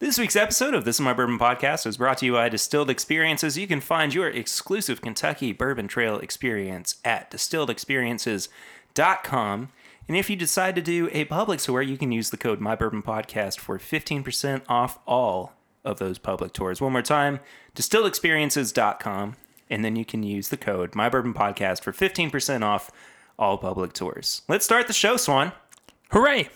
This week's episode of This Is My Bourbon Podcast is brought to you by Distilled Experiences. You can find your exclusive Kentucky Bourbon Trail experience at distilledexperiences.com. And if you decide to do a public tour, you can use the code MyBourbonPodcast for 15% off all of those public tours. One more time, distilledexperiences.com. And then you can use the code MyBourbonPodcast for 15% off all public tours. Let's start the show, Swan. Hooray!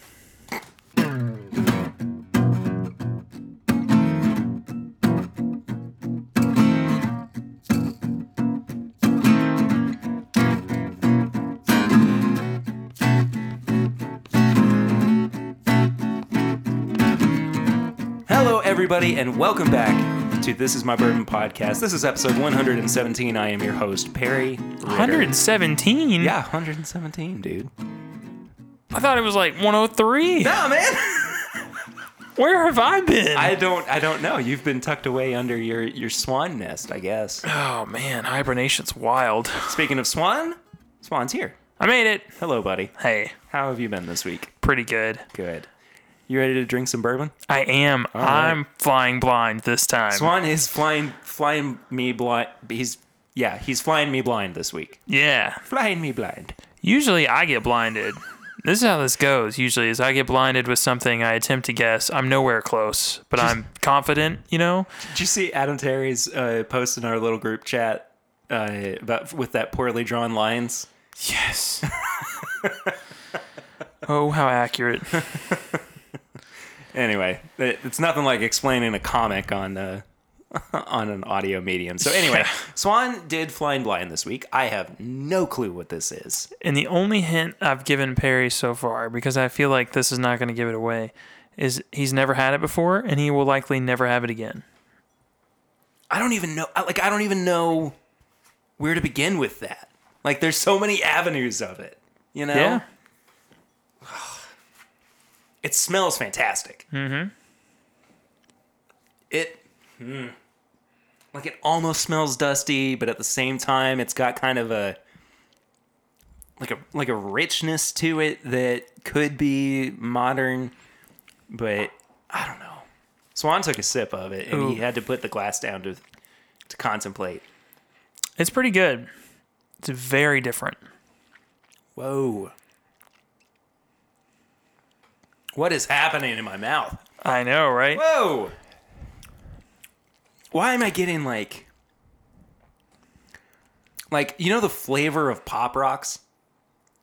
Everybody, and welcome back to This Is My Bourbon Podcast. This is episode 117. I am your host, Perry. Ritter. 117? Yeah, 117, dude. I thought it was like 103. No, man. Where have I been? I don't. I don't know. You've been tucked away under your your swan nest, I guess. oh man, hibernation's wild. Speaking of swan, Swan's here. I made it. Hello, buddy. Hey, How have you been this week? pretty good. Good. You ready to drink some bourbon? I am. I'm flying blind this time. Swan is flying flying me blind. He's yeah, he's flying me blind this week. Yeah. Flying me blind. Usually I get blinded. This is how this goes. Usually, is I get blinded with something I attempt to guess. I'm nowhere close, but I'm confident. You know. Did you see Adam Terry's uh, post in our little group chat uh, about with that poorly drawn lines? Yes. oh, how accurate. Anyway, it's nothing like explaining a comic on uh, on an audio medium. So anyway, Swan did Flying Blind this week. I have no clue what this is. And the only hint I've given Perry so far, because I feel like this is not going to give it away, is he's never had it before, and he will likely never have it again. I don't even know. I- Like I don't even know where to begin with that. Like there's so many avenues of it. You know. Yeah. It smells fantastic. Mm-hmm. It, mm, like it almost smells dusty, but at the same time, it's got kind of a like a like a richness to it that could be modern, but I don't know. Swan took a sip of it, and he had to put the glass down to to contemplate. It's pretty good. It's very different. Whoa. What is happening in my mouth? I know, right? Whoa! Why am I getting like like you know the flavor of pop rocks?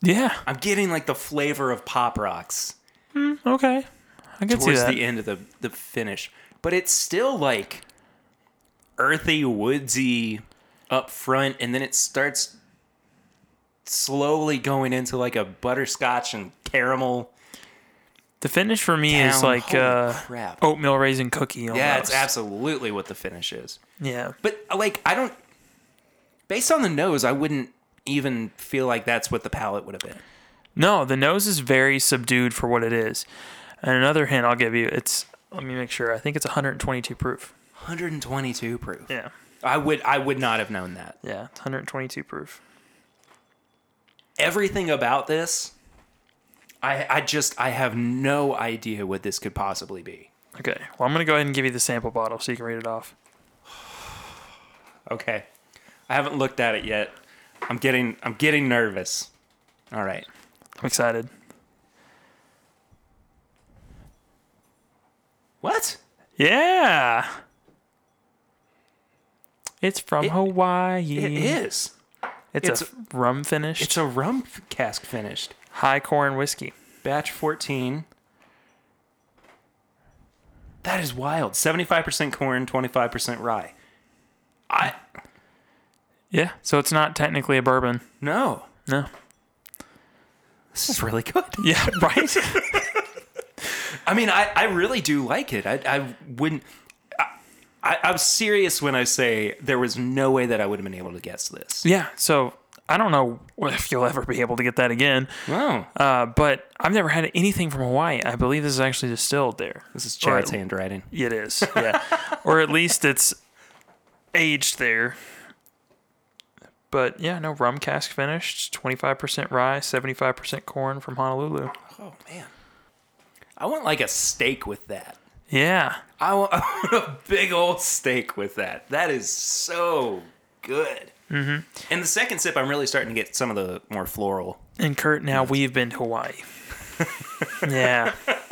Yeah. I'm getting like the flavor of pop rocks hmm, Okay. I can see towards that. the end of the the finish, but it's still like earthy, woodsy up front, and then it starts slowly going into like a butterscotch and caramel. The finish for me is like Holy uh, crap. oatmeal raisin cookie. Almost. Yeah, it's absolutely what the finish is. Yeah. But like, I don't. Based on the nose, I wouldn't even feel like that's what the palate would have been. No, the nose is very subdued for what it is. And another hint I'll give you, it's let me make sure. I think it's 122 proof. 122 proof. Yeah. I would. I would not have known that. Yeah, it's 122 proof. Everything about this, I. I just. I have no idea what this could possibly be. Okay. Well, I'm going to go ahead and give you the sample bottle so you can read it off. Okay. I haven't looked at it yet. I'm getting. I'm getting nervous. All right. I'm excited. What? Yeah. It's from It- Hawaii. It is. It's, it's a rum finished It's a rum cask finished. High corn whiskey. Batch 14. That is wild. 75% corn, 25% rye. I Yeah. So it's not technically a bourbon. no. No. This is really good. Yeah. Right. I mean, I, I really do like it. I, I wouldn't. I, I, I'm serious when I say there was no way that I would have been able to guess this. yeah. So I don't know if you'll ever be able to get that again. Wow. Uh, but I've never had anything from Hawaii. I believe this is actually distilled there. This is Chad's handwriting. It is. Yeah. or at least it's aged there. But yeah, no rum cask finished, 25% rye, 75% corn from Honolulu. Oh, man. I want like a steak with that. Yeah. I want, I want a big old steak with that. That is so good. Mm-hmm. And the second sip, I'm really starting to get some of the more floral. And Kurt, now we've been to Hawaii. yeah.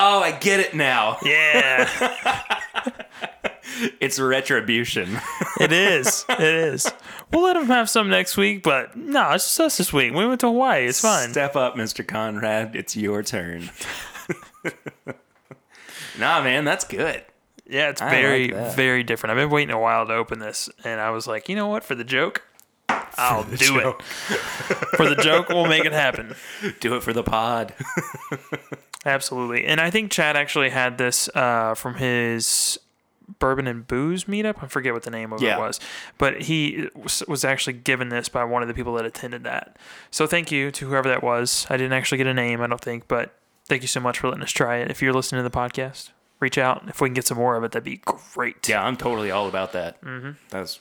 Oh, I get it now. Yeah. It's retribution. It is. It is. We'll let him have some next week, but no, it's just us this week. We went to Hawaii. It's fine. Step up, Mr. Conrad. It's your turn. nah, man, that's good. Yeah, it's I very, like very different. I've been waiting a while to open this, and I was like, you know what? For the joke, I'll the do joke. it. For the joke, we'll make it happen. Do it for the pod. Absolutely. And I think Chad actually had this uh, from his bourbon and booze meetup. I forget what the name of Yeah. it was, but he was, was actually given this by one of the people that attended that. So thank you to whoever that was. I didn't actually get a name, I don't think, but thank you so much for letting us try it. If you're listening to the podcast, reach out. If we can get some more of it, that'd be great. Yeah, I'm totally all about that. Mm-hmm. That's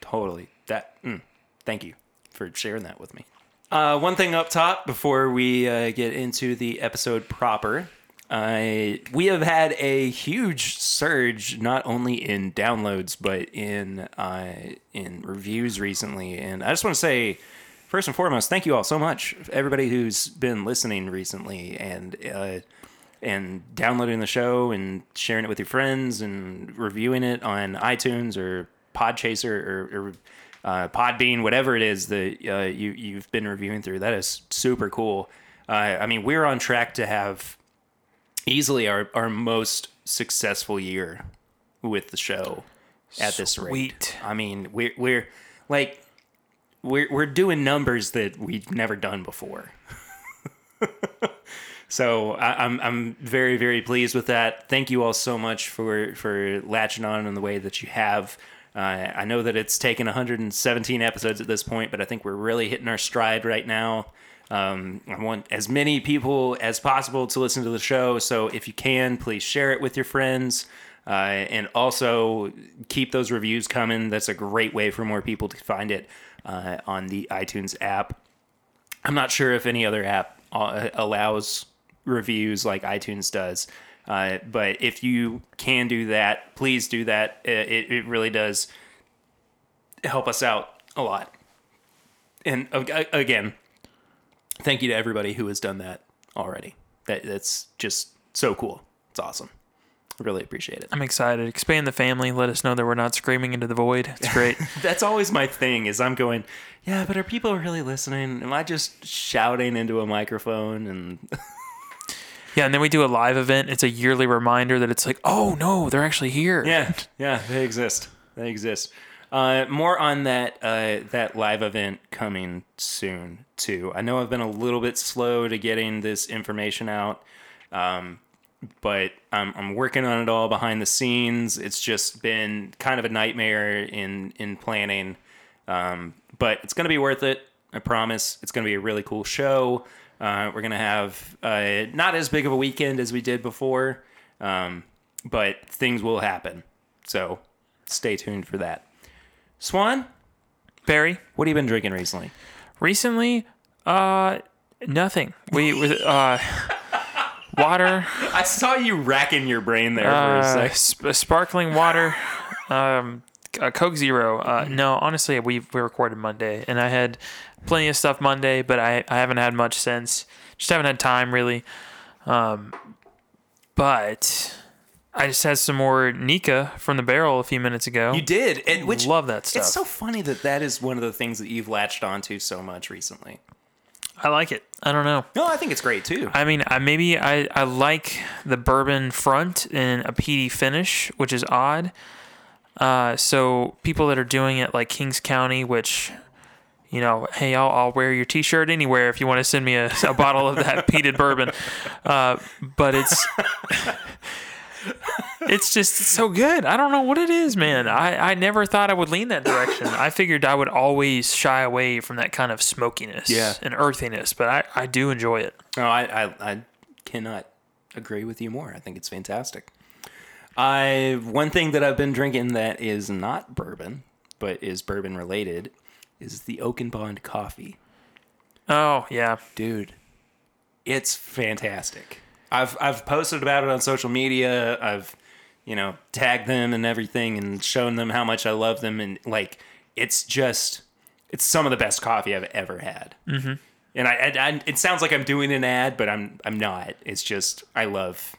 totally that. Mm, thank you for sharing that with me. Uh, one thing up top before we uh, get into the episode proper. Uh, we have had a huge surge, not only in downloads but in uh, in reviews recently, and I just want to say, first and foremost, thank you all so much, everybody who's been listening recently and uh, and downloading the show and sharing it with your friends and reviewing it on iTunes or Podchaser or, or uh, Podbean, whatever it is that uh, you you've been reviewing through. That is super cool. Uh, I mean, we're on track to have easily our, our most successful year with the show at this rate. I mean, we're we're like we're we're doing numbers that we've never done before. So I, I'm I'm very very pleased with that. Thank you all so much for for latching on in the way that you have. Uh, I know that it's taken 117 episodes at this point, but I think we're really hitting our stride right now. Um, I want as many people as possible to listen to the show. So if you can, please share it with your friends. Uh, and also keep those reviews coming. That's a great way for more people to find it uh, on the iTunes app. I'm not sure if any other app uh, allows reviews like iTunes does. Uh, but if you can do that, please do that. It, it really does help us out a lot. And again, thank you to everybody who has done that already. That that's just so cool. It's awesome. I really appreciate it. I'm excited. Expand the family. Let us know that we're not screaming into the void. It's great. That's always my thing. Is I'm going, yeah, but are people really listening? Am I just shouting into a microphone and yeah, and then we do a live event. It's a yearly reminder that it's like, oh no, they're actually here. Yeah, yeah, they exist. They exist. Uh, more on that uh, that live event coming soon too. I know I've been a little bit slow to getting this information out, um, but I'm, I'm working on it all behind the scenes. It's just been kind of a nightmare in in planning, um, but it's gonna be worth it. I promise. It's gonna be a really cool show. Uh, we're gonna have uh, not as big of a weekend as we did before, um, but things will happen. So stay tuned for that. Swan, Barry, what have you been drinking recently? recently, uh, nothing. We with uh, water, I saw you racking your brain there uh, for a sec. sp- sparkling water, um, a Coke Zero. Uh, no, honestly, we we recorded Monday, and I had plenty of stuff Monday, but I I haven't had much since. Just haven't had time really. Um, but I just had some more Nikka from the barrel a few minutes ago. You did, and which Love that stuff. It's so funny that that is one of the things that you've latched onto so much recently. I like it. I don't know. No, I think it's great too. I mean, I maybe I, I like the bourbon front and a peaty finish, which is odd. Uh, so people that are doing it like Kings County, which, you know, hey, I'll, I'll wear your T-shirt anywhere if you want to send me a, a bottle of that peated bourbon. Uh, but it's it's just so good. I don't know what it is, man. I, I never thought I would lean that direction. I figured I would always shy away from that kind of smokiness Yeah. and earthiness, but I, I do enjoy it. No, I, I, I cannot agree with you more. I think it's fantastic. I one thing that I've been drinking that is not bourbon, but is bourbon related, is the Oaken Bond coffee. Oh yeah, Dude, it's fantastic. I've I've posted about it on social media. I've you know tagged them and everything and shown them how much I love them and like it's just it's some of the best coffee I've ever had. Mm-hmm. And I, I, I it sounds like I'm doing an ad, but I'm I'm not. It's just I love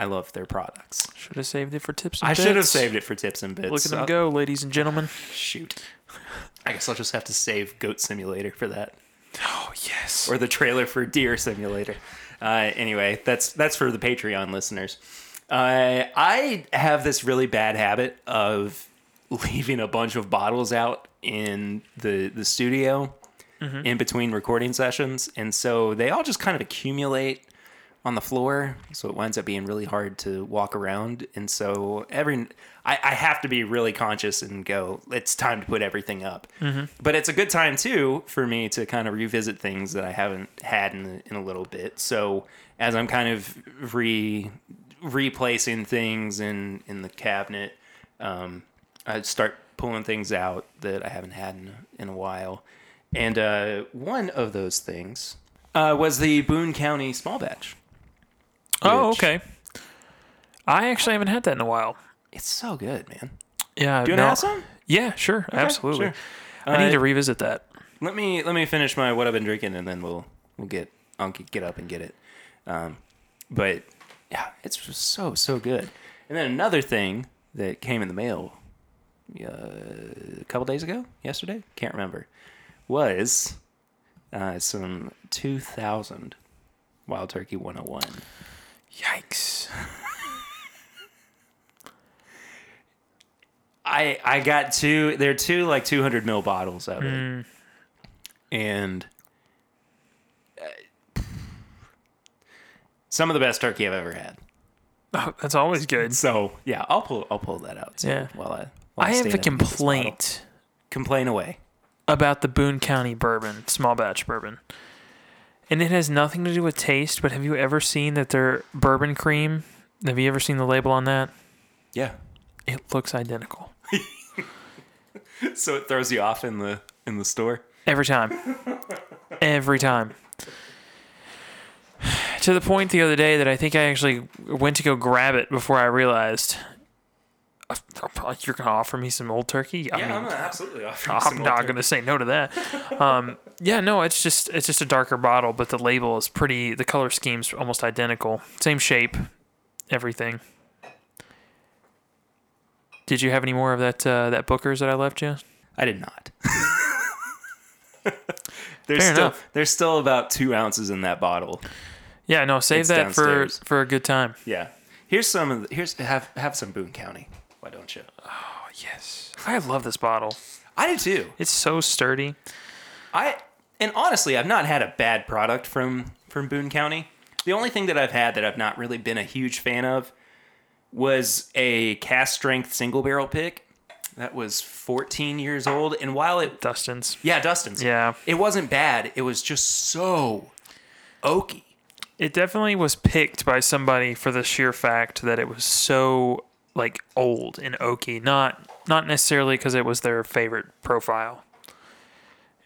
I love their products. Should have saved it for tips. And I should have saved it for tips and bits. Look at them Uh, go, ladies and gentlemen. Shoot. I guess I'll just have to save Goat Simulator for that. Oh yes. or the trailer for Deer Simulator. Uh, anyway, that's that's for the Patreon listeners. Uh, I have this really bad habit of leaving a bunch of bottles out in the the studio in between recording sessions, and so they all just kind of accumulate on the floor, so it winds up being really hard to walk around. And so every I, I have to be really conscious and go. It's time to put everything up. But it's a good time too for me to kind of revisit things that I haven't had in in a little bit. So as I'm kind of re replacing things in in the cabinet, um, I start pulling things out that I haven't had in, in a while. And uh, one of those things uh, was the Boone County small batch. Oh, okay. I actually haven't had that in a while. It's so good, man. Yeah. Do you want to no- have some? Yeah, sure, absolutely. sure. I need Uh, to revisit that. Let me let me finish my what I've been drinking, and then we'll we'll get I'll get get up and get it. Um, but yeah, it's just so so good. And then another thing that came in the mail uh, a couple days ago, yesterday, can't remember, was uh, some 2000 Wild Turkey 101. Yikes. I I got two. There are two like 200 mil bottles of it, Mm. and uh, some of the best turkey I've ever had. Oh, that's always good. So yeah, I'll pull I'll pull that out. Yeah. while I while I have a up and get this bottle. complaint Complain away. about the Boone County bourbon, small batch bourbon. And it has nothing to do with taste, but have you ever seen that their bourbon cream? Have you ever seen the label on that? Yeah. It looks identical. So it throws you off in the in the store. Every time. Every time. To the point the other day that I think I actually went to go grab it before I realized "Uh, you're going to offer me some old turkey? I mean, absolutely offer I'm not going to say no to that. Um, yeah, no, it's just it's just a darker bottle, but the label is pretty. The color scheme's almost identical, same shape, everything. Did you have any more of that uh, that Booker's that I left you? I did not. there's Fair still enough. there's still about two ounces in that bottle. Yeah, no, save It's that downstairs. for for a good time. Yeah. Here's some of the, here's have have some Boone County. Why don't you? Oh yes, I love this bottle. I do too. It's so sturdy. I and honestly, I've not had a bad product from from Boone County. The only thing that I've had that I've not really been a huge fan of was a cast strength single barrel pick that was 14 years old. And while it, Dustin's. yeah, Dustin's, Yeah, it wasn't bad. It was just so oaky. it definitely was picked by somebody for the sheer fact that it was so like old and oaky. Not not necessarily because it was their favorite profile.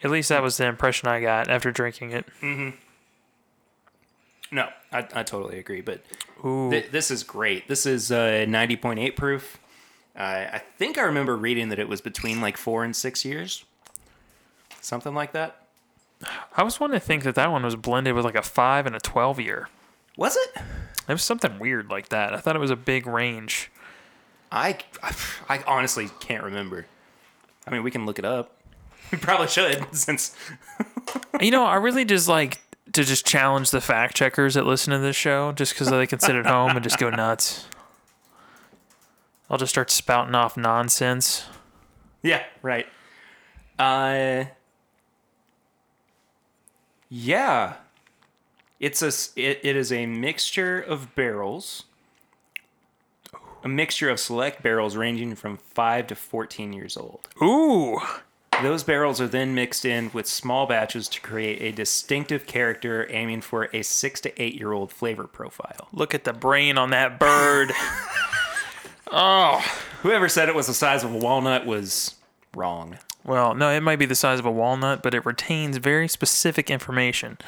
At least that was the impression I got after drinking it. Mm-hmm. No, I, I totally agree. But Ooh, th- this is great. This is uh, 90.8 proof. Uh, I think I remember reading that it was between like four and six years, something like that. I was wanting to think that that one was blended with like a five and a twelve year. Was it? It was something weird like that. I thought it was a big range. I, I honestly can't remember. I mean, we can look it up. We probably should, since You know, I really just like to just challenge the fact checkers that listen to this show just because they can sit at home and just go nuts. I'll just start spouting off nonsense. yeah, right. Uh, yeah, it's a it, it is a mixture of barrels, a mixture of select barrels ranging from five to fourteen years old. Ooh, Those barrels are then mixed in with small batches to create a distinctive character, aiming for a six to eight year old flavor profile. look at the brain on that bird. oh, Whoever said it was the size of a walnut was wrong. well, no, it might be the size of a walnut, but it retains very specific information.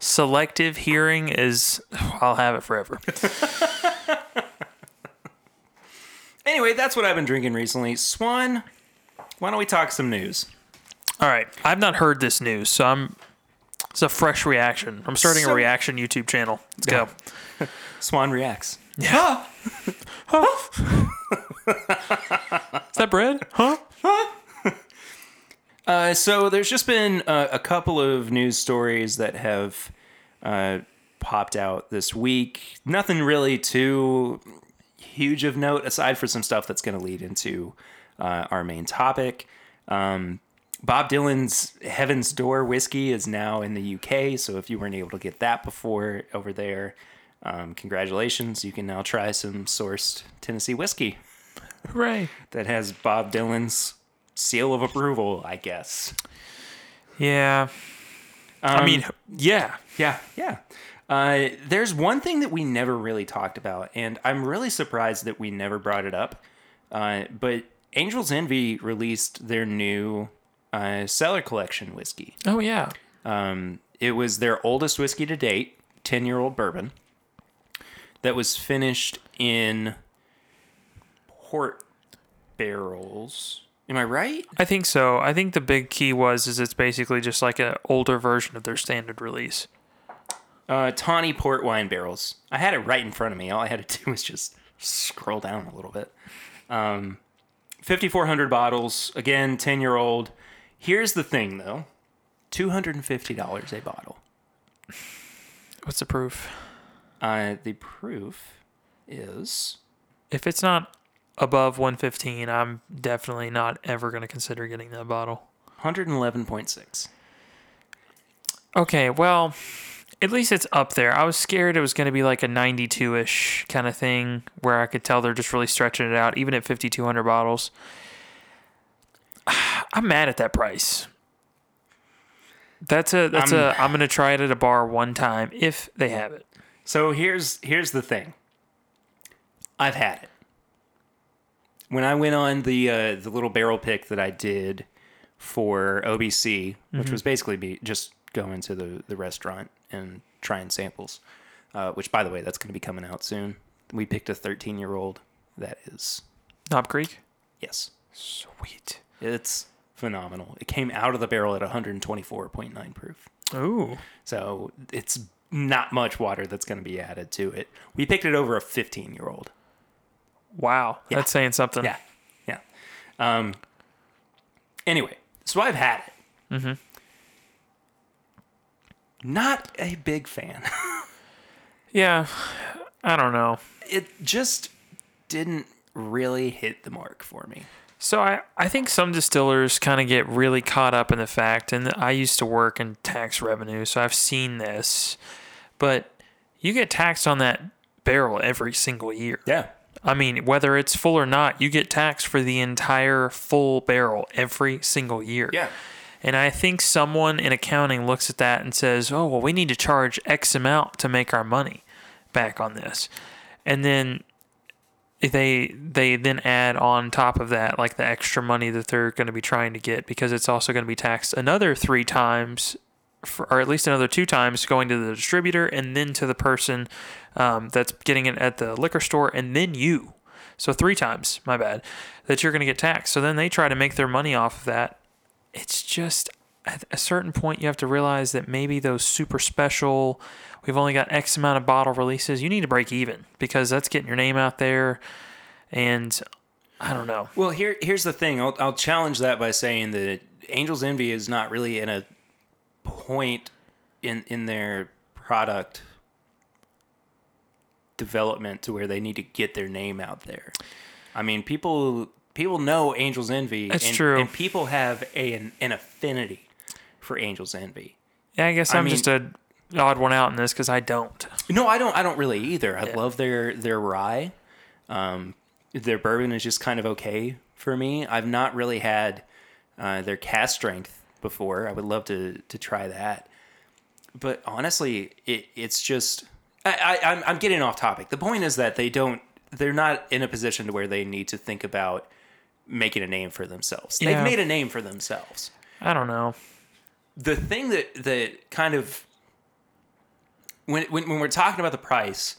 selective hearing is, I'll have it forever. Anyway, that's what I've been drinking recently. Swan, why don't we talk some news? All right, I've not heard this news, so I'm. It's a fresh reaction. I'm starting So- a reaction YouTube channel. Let's go. Swan reacts. Yeah. Is that bread? Huh? Uh, so there's just been uh, a couple of news stories that have uh, popped out this week. Nothing really too huge of note, aside for some stuff that's going to lead into uh, our main topic. Um, Bob Dylan's Heaven's Door whiskey is now in the UK, so if you weren't able to get that before over there, um, congratulations! You can now try some sourced Tennessee whiskey Hooray. that has Bob Dylan's seal of approval, I guess. Yeah. I Um, mean, yeah. Yeah, yeah. Uh, there's one thing that we never really talked about, and I'm really surprised that we never brought it up. Uh, but Angels Envy released their new uh, cellar collection whiskey. Oh, yeah. Um, it was their oldest whiskey to date, 10 year old bourbon, that was finished in port barrels. Am I right? I think so. I think the big key was is it's basically just like an older version of their standard release. Uh, tawny port wine barrels. I had it right in front of me. All I had to do was just scroll down a little bit. Um, 5,400 bottles. Again, 10 year old. Here's the thing, though $250 a bottle. What's the proof? Uh, the proof is If it's not above 115, I'm definitely not ever going to consider getting that bottle. 111.6. Okay, well, at least it's up there. I was scared it was going to be like a 92 ish kind of thing where I could tell they're just really stretching it out, even at 5,200 bottles. I'm mad at that price. That's a that's a I'm gonna try it at a bar one time if they have it. So here's here's the thing. I've had it. When I went on the uh, the little barrel pick that I did for OBC, which was basically me just going to the the restaurant and trying samples. Uh, which, by the way, that's going to be coming out soon. We picked a 13 year old. That is Knob Creek. yes, Sweet. it's phenomenal. It came out of the barrel at 124.9 proof. Ooh. So it's not much water that's going to be added to it. We picked it over a 15 year old. Wow. Yeah. That's saying something. Yeah, yeah. Um. Anyway, so I've had it. Mm-hmm. Not a big fan. Yeah. I don't know. it just didn't really hit the mark for me. So I, I think some distillers kind of get really caught up in the fact, and I used to work in tax revenue, so I've seen this, but you get taxed on that barrel every single year. Yeah. I mean, whether it's full or not, you get taxed for the entire full barrel every single year. Yeah. And I think someone in accounting looks at that and says, oh, well, we need to charge X amount to make our money back on this. And then they they then add on top of that like the extra money that they're going to be trying to get because it's also going to be taxed another three times for, or at least another two times going to the distributor and then to the person um, that's getting it at the liquor store and then you. So three times my bad that you're going to get taxed. So then they try to make their money off of that it's just at a certain point you have to realize that maybe those super special we've only got x amount of bottle releases you need to break even because that's getting your name out there and i don't know Well, here here's the thing. I'll I'll challenge that by saying that Angels Envy is not really in a point in in their product development to where they need to get their name out there. I mean, people people know Angels Envy. That's and, true. and people have a an, an affinity for Angels Envy. yeah i guess I i'm mean- just a odd one out in this because i don't No, I don't. I don't really either. I Yeah. love their their rye. Um, their bourbon is just kind of okay for me. I've not really had uh, their cast strength before. I would love to to try that. But honestly, it it's just I, I I'm I'm getting off topic. The point is that they don't. They're not in a position to where they need to think about making a name for themselves. Yeah. They've made a name for themselves i don't know the thing that that kind of when, when when we're talking about the price,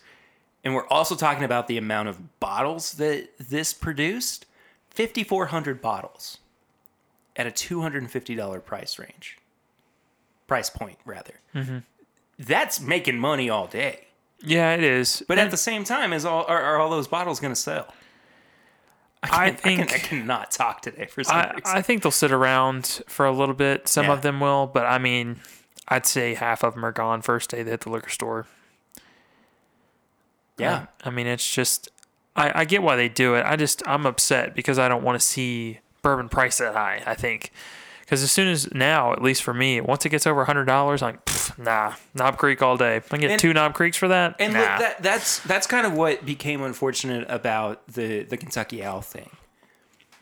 and we're also talking about the amount of bottles that this produced, fifty four hundred bottles, at a two hundred and fifty dollar price range, price point rather. Mm-hmm. That's making money all day. Yeah, it is. But at the same time, is all are, are all those bottles going to sell? I I, think I cannot talk today for some I, reason. I think they'll sit around for a little bit. Some Yeah. of them will, but I mean, I'd say half of them are gone first day they hit the liquor store. yeah, I mean, it's just, I, I get why they do it. I just, I'm upset because I don't want to see bourbon price that high, I think. Because as soon as now, at least for me, once it gets over $100, I'm like, "Pff, nah, Knob Creek all day. I can get And- two Knob Creeks for that. and nah. look, that that's that's kind of what became unfortunate about the the Kentucky Owl thing.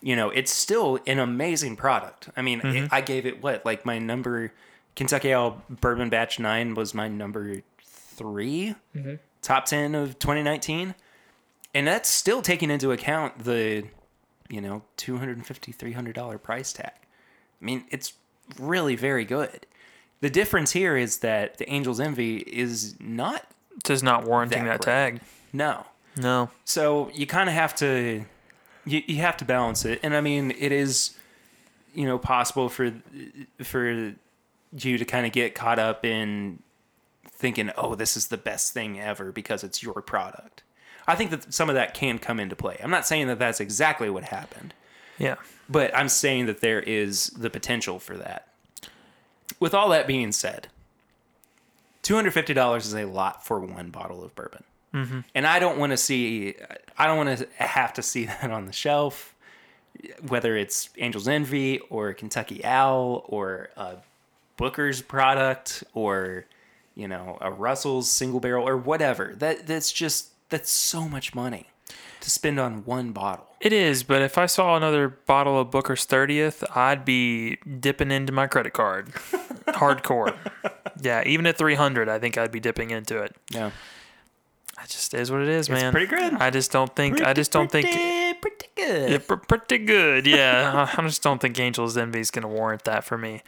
You know, it's still an amazing product. I mean, Mm-hmm. it, I gave it what like my number Kentucky Owl Bourbon Batch Nine was my number 3 Mm-hmm. top ten of 2019, and that's still taking into account the you know 250 300 dollar price tag. I mean, it's really very good. The difference here is that the Angel's Envy is not Does not warranting that that, tag. no. No. So you kind of have to you, you have to balance it. And I mean, it is you know possible for for you to kind of get caught up in thinking, "Oh, this is the best thing ever because it's your product." I think that some of that can come into play. I'm not saying that that's exactly what happened, Yeah. But I'm saying that there is the potential for that. With all that being said, $250 is a lot for one bottle of bourbon. Mm-hmm. And I don't want to see, I don't want to have to see that on the shelf, whether it's Angel's Envy or Kentucky Owl or a Booker's product or, you know, a Russell's single barrel or whatever. That That's just, that's so much money to spend on one bottle. It is, but if I saw another bottle of Booker's 30th, I'd be dipping into my credit card. Hardcore. Yeah, even at 300, I think I'd be dipping into it. Yeah. It just is what it is, man. pretty good. I just don't think I just don't think pretty, pretty good. yeah, pr- pretty good. Yeah, I just don't think Angel's Envy is going to warrant that for me.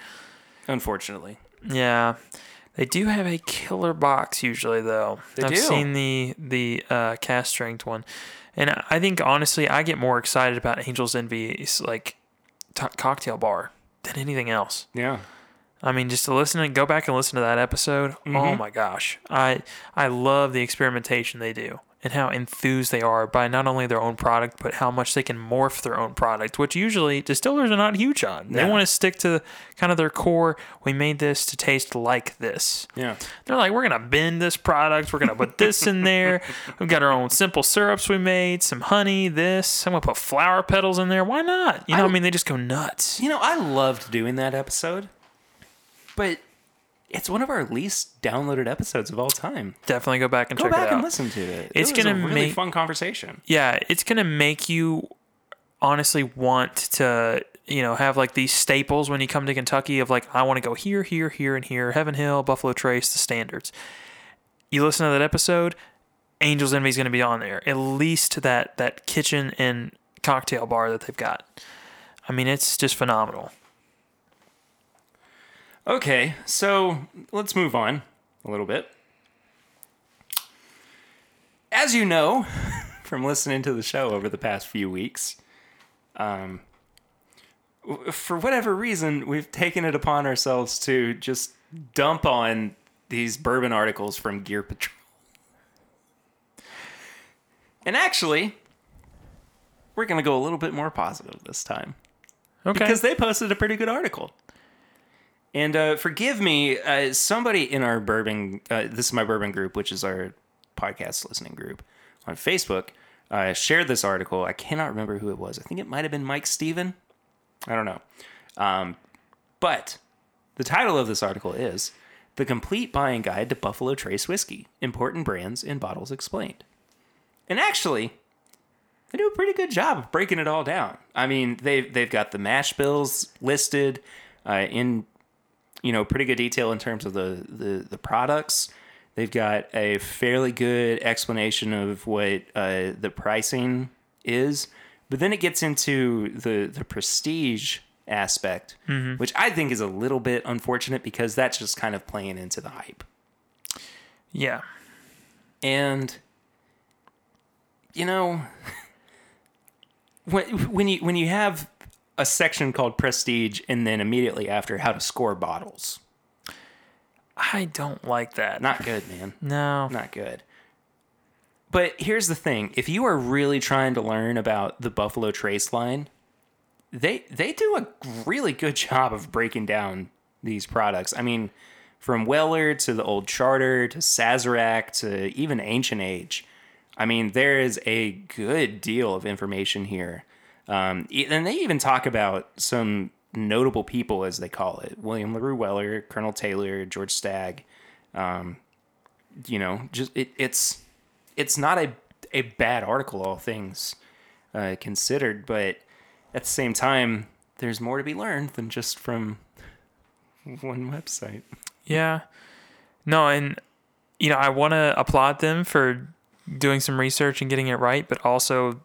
Unfortunately, Yeah. They do have a killer box usually though. They I've do. seen the the uh, cast strength one, and I think honestly I get more excited about Angel's Envy's like t- cocktail bar than anything else. yeah. I mean, just to listen and go back and listen to that episode. Oh Mm-hmm. my gosh, I I love the experimentation they do and how enthused they are by not only their own product but how much they can morph their own product, which usually distillers are not huge on. They No. want to stick to kind of their core. We made this to taste like this. Yeah. They're like, we're gonna bend this product. We're gonna put this in there. We've got our own simple syrups we made, some honey, this. I'm gonna put flower petals in there. Why not? You know, I, I- mean, they just go nuts. You know, I loved doing that episode, but it's one of our least downloaded episodes of all time. Definitely go back and Go check back it out. and listen to it. It's it gonna a really make- fun conversation. yeah, it's gonna make you honestly want to, you know, have like these staples when you come to Kentucky of like, I want to go here, here, here, and here. Heaven Hill, Buffalo Trace, the standards. You listen to that episode, Angel's Envy is gonna be on there. At least that that kitchen and cocktail bar that they've got. I mean, it's just phenomenal. Okay, so let's move on a little bit. As you know from listening to the show over the past few weeks, um, for whatever reason, we've taken it upon ourselves to just dump on these bourbon articles from Gear Patrol. And actually, we're going to go a little bit more positive this time Okay. because they posted a pretty good article. And uh, forgive me, uh, somebody in our bourbon, uh, this is my bourbon group, which is our podcast listening group on Facebook, uh, shared this article. I cannot remember who it was. I think it might have been Mike Steven. I don't know. Um, but the title of this article is The Complete Buying Guide to Buffalo Trace Whiskey Important Brands and Bottles Explained. And actually, they do a pretty good job of breaking it all down. I mean, they've they've got the mash bills listed uh, in you know pretty good detail in terms of the, the the products. They've got a fairly good explanation of what uh, the pricing is, but then it gets into the the prestige aspect, which I think is a little bit unfortunate because that's just kind of playing into the hype. Yeah. And you know when when you when you have a section called prestige and then immediately after how to score bottles. I don't like that. Not good, man. no. Not good. But here's the thing, if you are really trying to learn about the Buffalo Trace line, they they do a really good job of breaking down these products. I mean, from Weller to the old Charter to Sazerac to even Ancient Age. I mean, there is a good deal of information here. Um, and they even talk about some notable people, as they call it William LaRue Weller, Colonel Taylor, George Stagg. Um, you know, just it, it's it's not a, a bad article, all things uh, considered, but at the same time, there's more to be learned than just from one website. Yeah. No, and you know, I want to applaud them for doing some research and getting it right, but also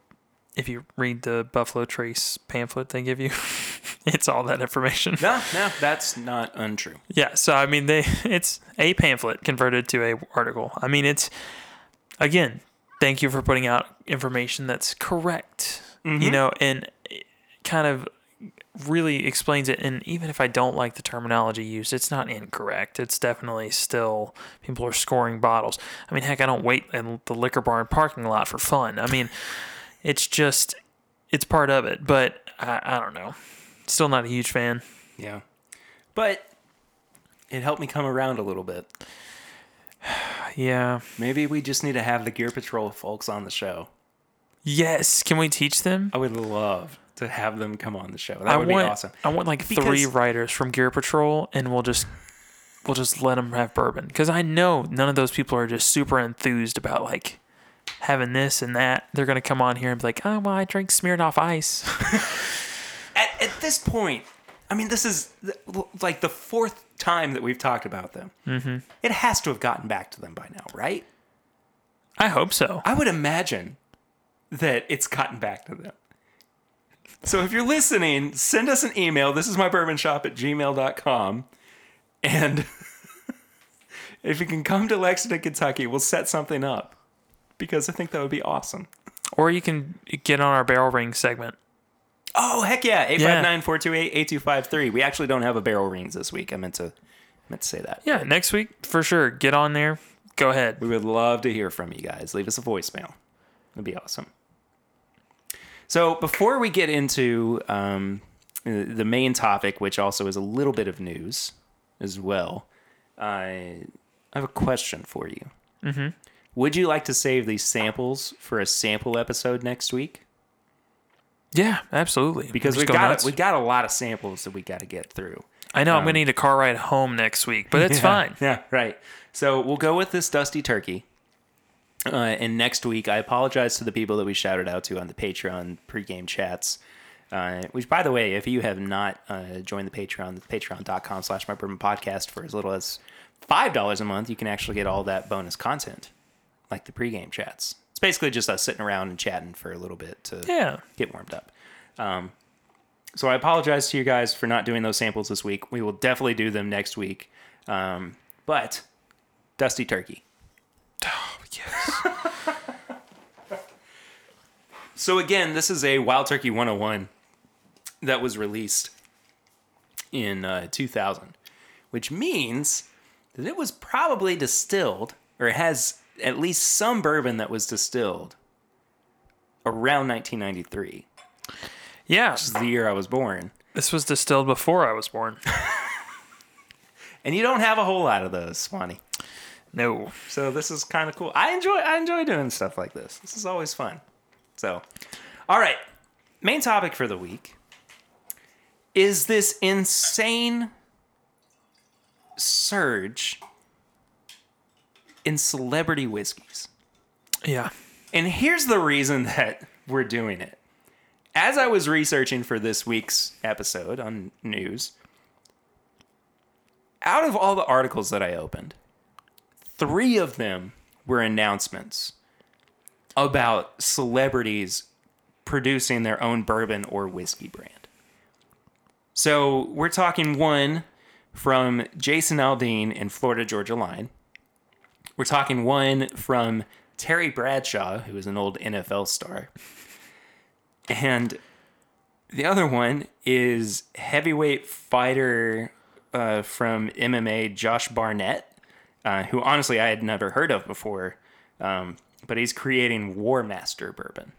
if you read the Buffalo Trace pamphlet they give you, it's all that information. No, no, that's not untrue. Yeah, so I mean they it's a pamphlet converted to a article. I mean it's again, thank you for putting out information that's correct. You mm-hmm. know, and kind of really explains it and even if I don't like the terminology used, it's not incorrect. It's definitely still people are scoring bottles. I mean, heck, I don't wait in the liquor barn parking lot for fun. I mean, it's just it's part of it, but I, I don't know. Still not a huge fan. Yeah. But it helped me come around a little bit. Yeah. Maybe we just need to have the Gear Patrol folks on the show. Yes. Can we teach them? I would love to have them come on the show. That I would want be awesome. I want like Because- three writers from Gear Patrol, and we'll just we'll just let them have bourbon because I know none of those people are just super enthused about like having this and that. They're gonna come on here and be like, oh well, I drink Smirnoff Ice. At, at this point, I mean, this is like the fourth time that we've talked about them. Mm-hmm. It has to have gotten back to them by now, right? I hope so. I would imagine that it's gotten back to them. So if you're listening, send us an email. This is my bourbon shop at gmail.com. And if you can come to Lexington, Kentucky, we'll set something up because I think that would be awesome. Or you can get on our barrel ring segment. Oh, heck yeah. 859 428 8253. We actually don't have a barrel rings this week. I meant to, meant to say that. Yeah, next week for sure. Get on there. Go ahead. We would love to hear from you guys. Leave us a voicemail. It'd be awesome. So before we get into um, the main topic, which also is a little bit of news as well, I have a question for you. Mm-hmm. Would you like to save these samples for a sample episode next week? Yeah, absolutely. Because we got nuts. we got a lot of samples that we got to get through. I know I'm gonna need a car ride home next week, but it's Yeah, fine. Yeah, right. So we'll go with this dusty turkey. Uh, and next week, I apologize to the people that we shouted out to on the Patreon pregame chats. Uh, which, by the way, if you have not uh, joined the Patreon, patreon.com slash my bourbon podcast for as little as $5 a month, you can actually get all that bonus content, like the pregame chats. It's basically just us sitting around and chatting for a little bit to Yeah. get warmed up. Um, so I apologize to you guys for not doing those samples this week. We will definitely do them next week. Um, but Dusty Turkey. Oh, Yes. So again, this is a Wild Turkey 101 that was released in uh, 2000, which means that it was probably distilled or has at least some bourbon that was distilled around 1993. yeah. This is the year I was born. This was distilled before I was born. And you don't have a whole lot of those, Swanee. No. So this is kind of cool. I enjoy I enjoy doing stuff like this. This is always fun. So, all right. Main topic for the week is this insane surge in celebrity whiskeys. Yeah. And here's the reason that we're doing it. As I was researching for this week's episode on news, out of all the articles that I opened, three of them were announcements about celebrities producing their own bourbon or whiskey brand. So we're talking one from Jason Aldean in Florida Georgia Line, We're talking one from Terry Bradshaw, who is an old NFL star. And the other one is heavyweight fighter uh, from MMA, Josh Barnett, uh, who honestly I had never heard of before. Um, but he's creating War Master bourbon.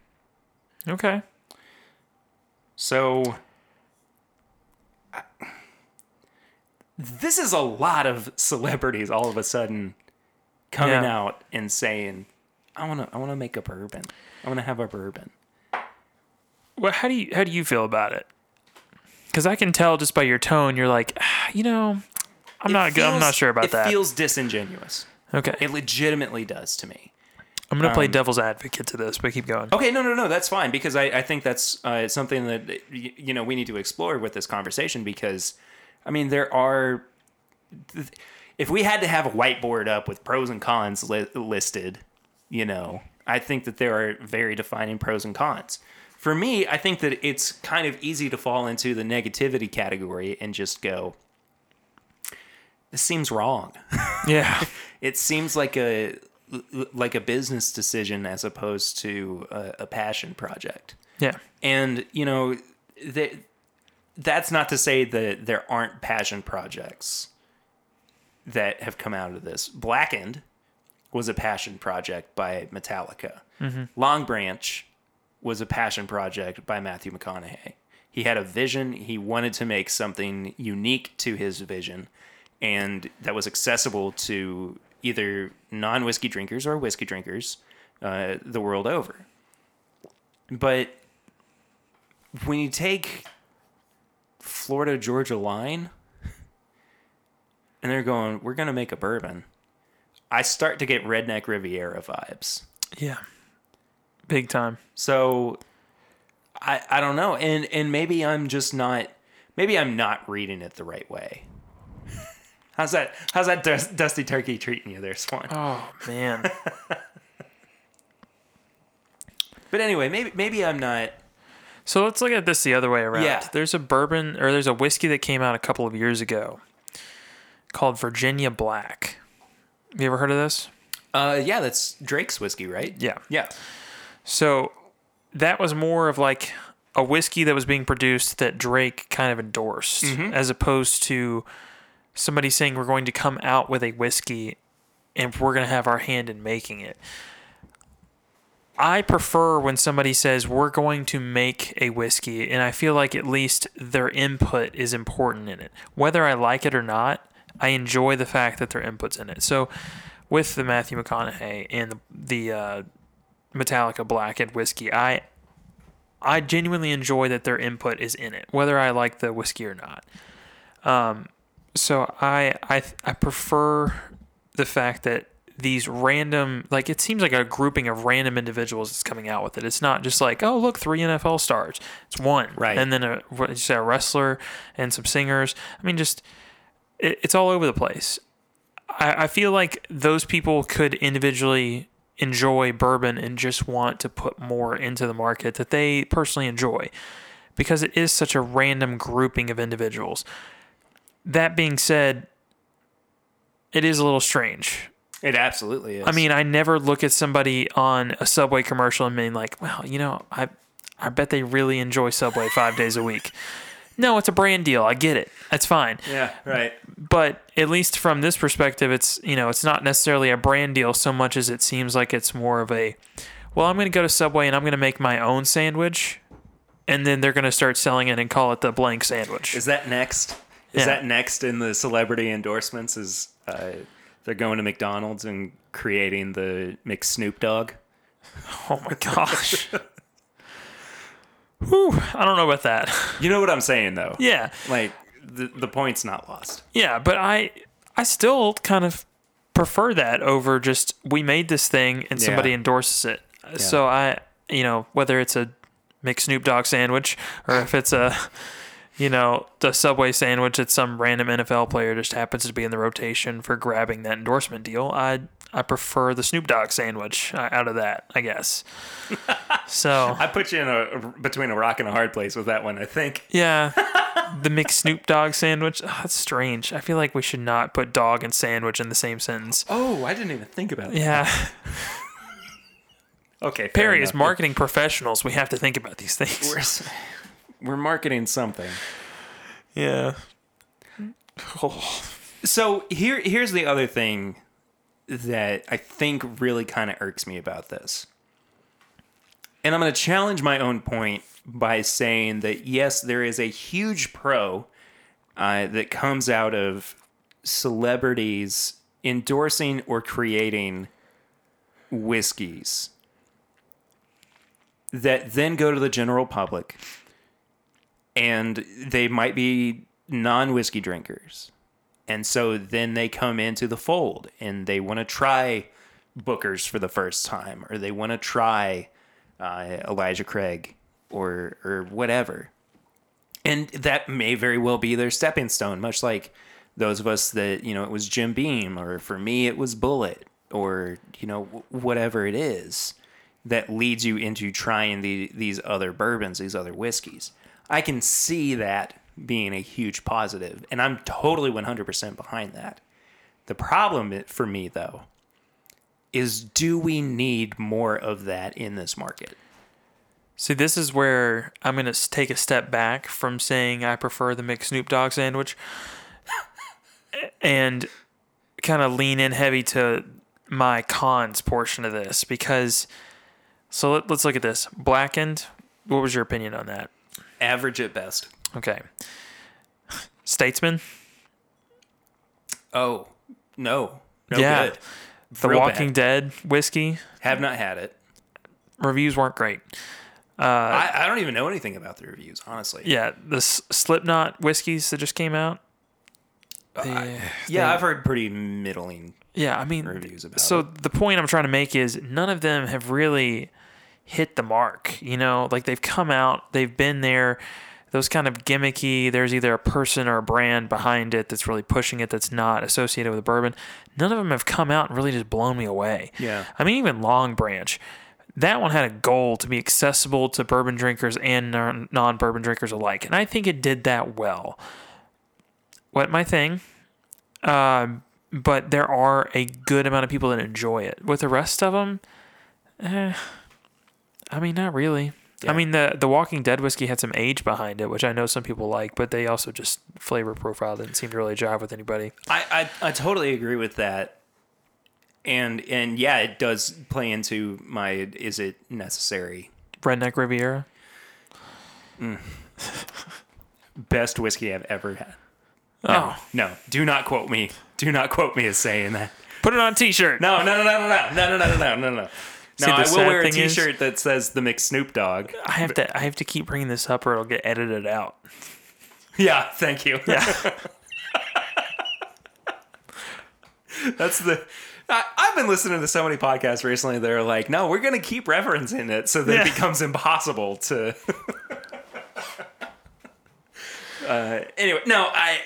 Okay. So I- this is a lot of celebrities all of a sudden coming Yeah. out and saying, "I want to, I want to make a bourbon. I want to have a bourbon." Well, how do you how do you feel about it? Because I can tell just by your tone, you're like, "Ah, you know, I'm It not good. I'm not sure about that. it that. feels disingenuous. okay, It legitimately does to me. I'm gonna play um, devil's advocate to this, but keep going. Okay, no, no, no, that's fine because I, I think that's uh, something that you know we need to explore with this conversation because, I mean, there are. If we had to have a whiteboard up with pros and cons li- listed, you know, I think that there are very defining pros and cons. For me, I think that it's kind of easy to fall into the negativity category and just go, "This seems wrong." Yeah, it seems like a like a business decision as opposed to a, a passion project yeah, and you know that that's not to say that there aren't passion projects that have come out of this. Blackened was a passion project by metallica. Longbranch was a passion project by matthew mcconaughey. He had a vision. He wanted to make something unique to his vision and that was accessible to either non-whiskey drinkers or whiskey drinkers uh, the world over. But when you take Florida Georgia line and they're going, we're going to make a bourbon, I start to get redneck Riviera vibes. yeah, big time. So I I don't know, and and maybe I'm just not maybe I'm not reading it the right way. How's that? How's that dus- dusty turkey treating you there, Swan? Oh man, But anyway, maybe maybe I'm not. so let's look at this the other way around. Yeah. There's a bourbon or there's a whiskey that came out a couple of years ago called Virginia Black. You ever heard of this? Uh, yeah, that's Drake's whiskey, right? Yeah. Yeah. So that was more of like a whiskey that was being produced that Drake kind of endorsed, as opposed to somebody saying we're going to come out with a whiskey and we're going to have our hand in making it. I prefer when somebody says we're going to make a whiskey, and I feel like at least their input is important in it. Whether I like it or not, I enjoy the fact that their input's in it. So, with the Matthew McConaughey and the, the uh, Metallica Blackened whiskey, I I genuinely enjoy that their input is in it, whether I like the whiskey or not. Um, so I I I prefer the fact that these random like it seems like a grouping of random individuals that's coming out with it. It's not just like oh look three NFL stars. It's one Right. and then a what you say a wrestler and some singers. I mean just it, it's all over the place. I, I feel like those people could individually enjoy bourbon and just want to put more into the market that they personally enjoy because it is such a random grouping of individuals. That being said, it is a little strange. It absolutely is. I mean, I never look at somebody on a Subway commercial and mean like, well, you know, I I bet they really enjoy Subway five days a week. No, it's a brand deal. I get it. That's fine. yeah, right. But at least from this perspective, it's you know, it's not necessarily a brand deal so much as it seems like it's more of a well, I'm gonna go to Subway and I'm gonna make my own sandwich and then they're gonna start selling it and call it the blank sandwich. Is that next? Is Yeah. that next in the celebrity endorsements? Is uh, they're going to McDonald's and creating the McSnoop Dogg? oh my gosh. Whew, I don't know about that. You know what I'm saying, though. yeah. Like the the point's not lost. Yeah, but I I still kind of prefer that over just we made this thing and somebody Yeah. endorses it. So I you know, whether it's a McSnoop Dogg sandwich or if it's a you know, the Subway sandwich that some random NFL player just happens to be in the rotation for grabbing that endorsement deal, I I prefer the Snoop Dogg sandwich uh, out of that, I guess. so I put you in a between a rock and a hard place with that one. I think. yeah, the McSnoop Dogg sandwich. Oh, that's strange. I feel like we should not put dog and sandwich in the same sentence. Oh, I didn't even think about that. Yeah, Okay, Perry, as marketing professionals, we have to think about these things. We're, we're marketing something. Yeah. Oh. So here, here's the other thing that I think really kind of irks me about this. And I'm going to challenge my own point by saying that yes, there is a huge pro uh, that comes out of celebrities endorsing or creating whiskeys that then go to the general public and they might be non whiskey drinkers. And so then they come into the fold and they want to try Booker's for the first time or they want to try uh, Elijah Craig or or whatever. And that may very well be their stepping stone, much like those of us that, you know, it was Jim Beam or for me it was Bullet or, you know, wh- whatever it is that leads you into trying the, these other bourbons, these other whiskeys. I can see that being a huge positive, and I'm totally 100% behind that. The problem for me, though, is do we need more of that in this market? See, this is where I'm going to take a step back from saying I prefer the mixed Snoop Dogg sandwich and kind of lean in heavy to my cons portion of this because. So let, let's look at this. Blackened, what was your opinion on that? Average at best. Okay. Statesman, Oh, no. No Yeah. good. The Real Walking bad. Dead whiskey, Have not had it. reviews weren't great. I, uh, I don't even know anything about the reviews, honestly. Yeah, the S- Slipknot whiskeys that just came out. Uh, they- Yeah, I've heard pretty middling Yeah, I mean, reviews about it. so it. the point I'm trying to make is none of them have really hit the mark. You know, like they've come out, they've been there. Those kind of gimmicky. There's either a person or a brand behind it that's really pushing it. That's not associated with bourbon. None of them have come out and really just blown me away. Yeah. I mean, even Longbranch. That one had a goal to be accessible to bourbon drinkers and non bourbon drinkers alike. And I think it did that well. What my thing? Um, but there are a good amount of people that enjoy it. With the rest of them, eh, I mean, not really. Yeah. I mean, the the Walking Dead whiskey had some age behind it, which I know some people like, but they also just flavor profile didn't seem to really jive with anybody. I, I I totally agree with that. And and yeah, it does play into my is it necessary? Redneck Riviera. Best whiskey I've ever had. Oh, No, do not quote me. Do not quote me as saying that. put it on a T-shirt. No, no, no, no, no, no, no, no, no, no, no. No, the I will wear a thing is- T-shirt that says the McSnoop Dogg. I have to I have to keep bringing this up, or it'll get edited out. Yeah, thank you. Yeah. That's the. I, I've been listening to so many podcasts recently. They're like, no, we're gonna keep referencing it so that Yeah. it becomes impossible to. uh, anyway, no, I.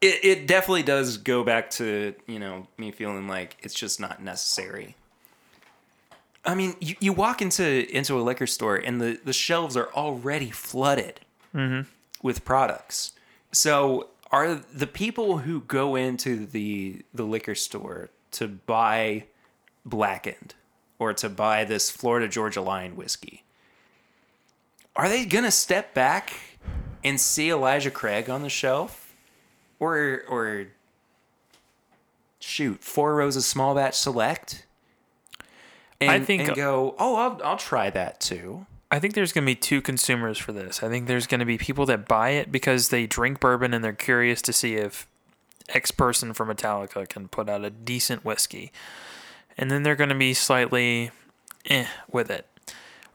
It it definitely does go back to you know me feeling like it's just not necessary. I mean, you, you walk into into a liquor store and the, the shelves are already flooded mm-hmm. with products. So are the people who go into the the liquor store to buy blackened or to buy this Florida Georgia Line whiskey? Are they gonna step back and see Elijah Craig on the shelf, or or shoot Four Roses Small Batch Select? And, I think- and go. Oh, I'll I'll try that too. I think there's going to be two consumers for this. I think there's going to be people that buy it because they drink bourbon and they're curious to see if X person from Metallica can put out a decent whiskey. And then they're going to be slightly eh with it.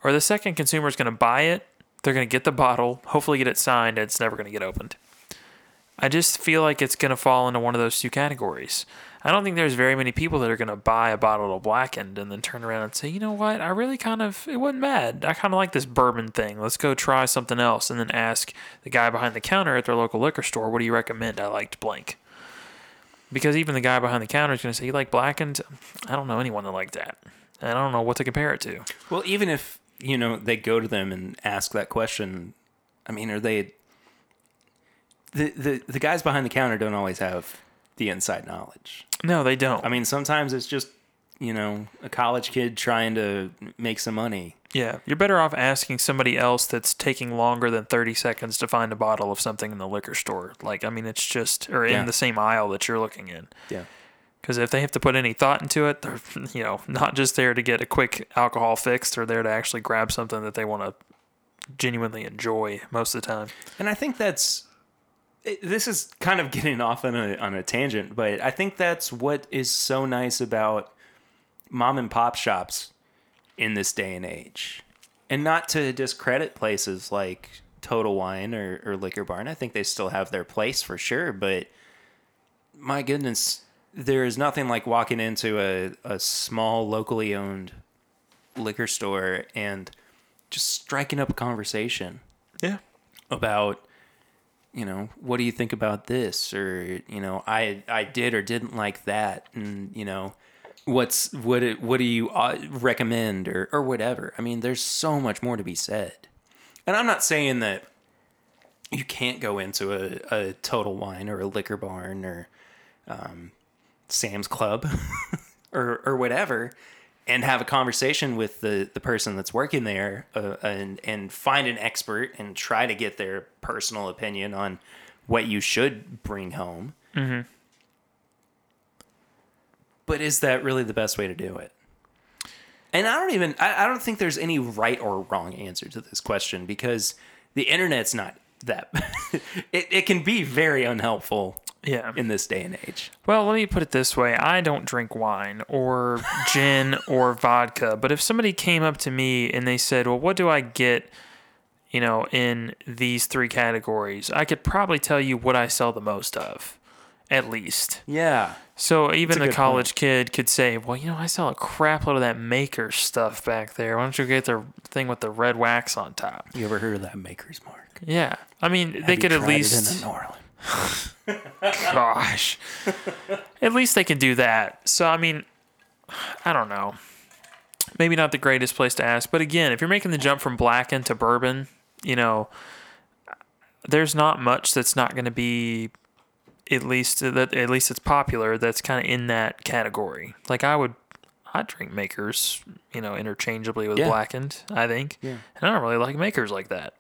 Or the second consumer is going to buy it, they're going to get the bottle, hopefully get it signed, and it's never going to get opened. I just feel like it's going to fall into one of those two categories. I don't think there's very many people that are going to buy a bottle of blackened and then turn around and say, you know what, I really kind of, it wasn't bad. I kind of like this bourbon thing. Let's go try something else. And then ask the guy behind the counter at their local liquor store, what do you recommend? I liked blank. Because even the guy behind the counter is going to say, you like blackened? I don't know anyone that liked that. And I don't know what to compare it to. Well, even if you know they go to them and ask that question, I mean, are they the, the the guys behind the counter don't always have the inside knowledge. No, they don't. I mean, sometimes it's just you know a college kid trying to make some money. yeah, you're better off asking somebody else that's taking longer than 30 seconds to find a bottle of something in the liquor store. Like, I mean, it's just, or in Yeah. the same aisle that you're looking in. Yeah. Because if they have to put any thought into it, they're, you know, not just there to get a quick alcohol fix, they're there to actually grab something that they want to genuinely enjoy most of the time. And I think that's it- this is kind of getting off on a on a tangent, but I think that's what is so nice about mom and pop shops in this day and age. And not to discredit places like Total Wine or, or Liquor Barn. I think they still have their place for sure, but my goodness, there is nothing like walking into a, a small locally owned liquor store and just striking up a conversation Yeah. about you know what do you think about this? Or you know i i did or didn't like that. And you know what's what it- what do you uh, recommend or or whatever? I mean there's so much more to be said. And i'm not saying that you can't go into a, a total wine or a liquor barn or um, sam's club or or whatever and have a conversation with the, the person that's working there uh, and and find an expert and try to get their personal opinion on what you should bring home. Mm-hmm. But is that really the best way to do it? And I don't even I, I don't think there's any right or wrong answer to this question because the internet's not that it, it can be very unhelpful Yeah. in this day and age. Well, let me put it this way. I don't drink wine or gin or vodka, but if somebody came up to me and they said, "Well, what do I get, you know, in these three categories?" I could probably tell you what I sell the most of, at least. Yeah. So even a the college kid could say, "Well, you know, I sell a crap load of that maker stuff back there. Why don't you get the thing with the red wax on top?" You ever heard of that maker's mark? Yeah. I mean, they Have you could at least in the Norland. Gosh. At least they can do that. So I mean, I don't know. Maybe not the greatest place to ask, but again, if you're making the jump from blackened to bourbon, you know, there's not much that's not going to be at least that at least it's popular that's kind of in that category. Like I would I drink makers, you know, interchangeably with Yeah. blackened, I think. Yeah. And I don't really like makers like that.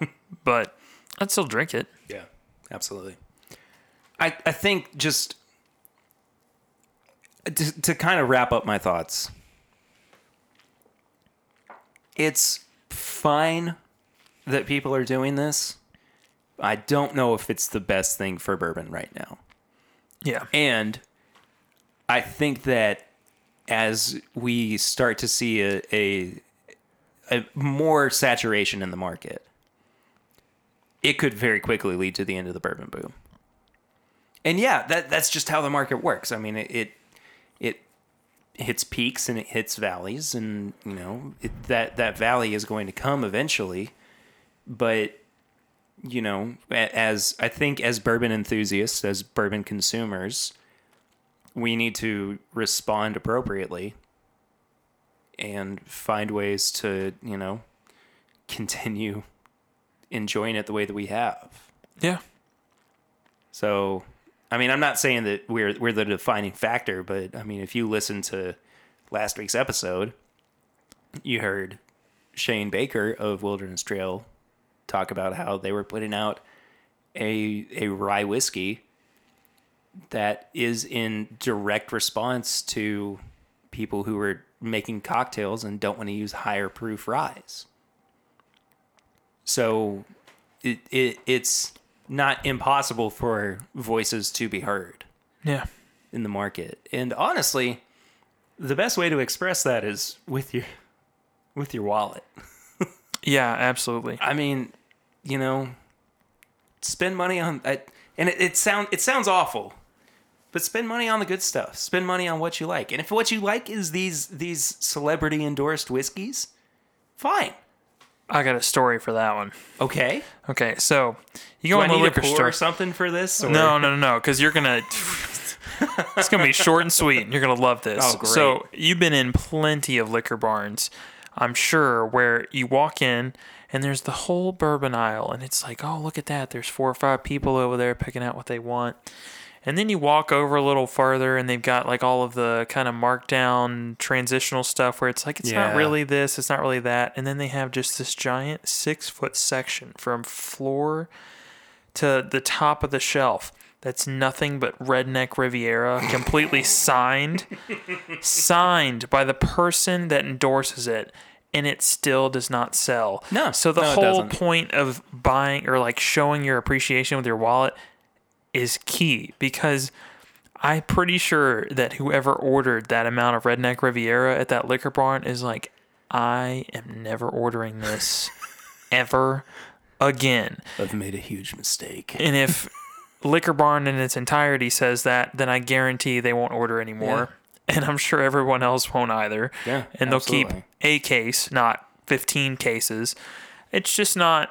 but I'd still drink it. Absolutely. I I think just uh, to, to kind of wrap up my thoughts. It's fine that people are doing this. I don't know if it's the best thing for bourbon right now. Yeah. And I think that as we start to see a, a, a more saturation in the market, it could very quickly lead to the end of the bourbon boom. And yeah, that that's just how the market works. I mean, it it, it hits peaks and it hits valleys, and you know it, that that valley is going to come eventually. But you know, as I think as bourbon enthusiasts, as bourbon consumers, we need to respond appropriately and find ways to, you know, continue enjoying it the way that we have. Yeah. So, I mean, I'm not saying that we're we're the defining factor, but I mean, if you listen to last week's episode, you heard Shane Baker of Wilderness Trail talk about how they were putting out a a rye whiskey that is in direct response to people who are making cocktails and don't want to use higher proof ryes. So it, it it's not impossible for voices to be heard Yeah. in the market. And honestly, the best way to express that is with your with your wallet. Yeah, absolutely. I mean, you know, spend money on I, and it, it sound it sounds awful. But spend money on the good stuff. Spend money on what you like. And if what you like is these these celebrity endorsed whiskeys, fine. I got a story for that one. Okay. Okay, so you Do go I the need liquor store. something for this? Or? No, no, no, no, because you're gonna. it's gonna be short and sweet. and You're gonna love this. Oh, great. So you've been in plenty of liquor barns. I'm sure, where you walk in and there's the whole bourbon aisle, and it's like, oh, look at that. There's four or five people over there picking out what they want. And then you walk over a little further, and they've got like all of the kind of markdown transitional stuff where it's like, it's not really this, it's not really that. And then they have just this giant six foot section from floor to the top of the shelf that's nothing but redneck riviera completely signed signed by the person that endorses it and it still does not sell. No, so the no, whole point of buying or like showing your appreciation with your wallet is key because i'm pretty sure that whoever ordered that amount of redneck riviera at that liquor barn is like i am never ordering this ever again I've made a huge mistake. and if Liquor Barn in its entirety says that, then I guarantee they won't order anymore. And I'm sure everyone else won't either. Yeah, And they'll absolutely. keep a case, not 15 cases. It's just not,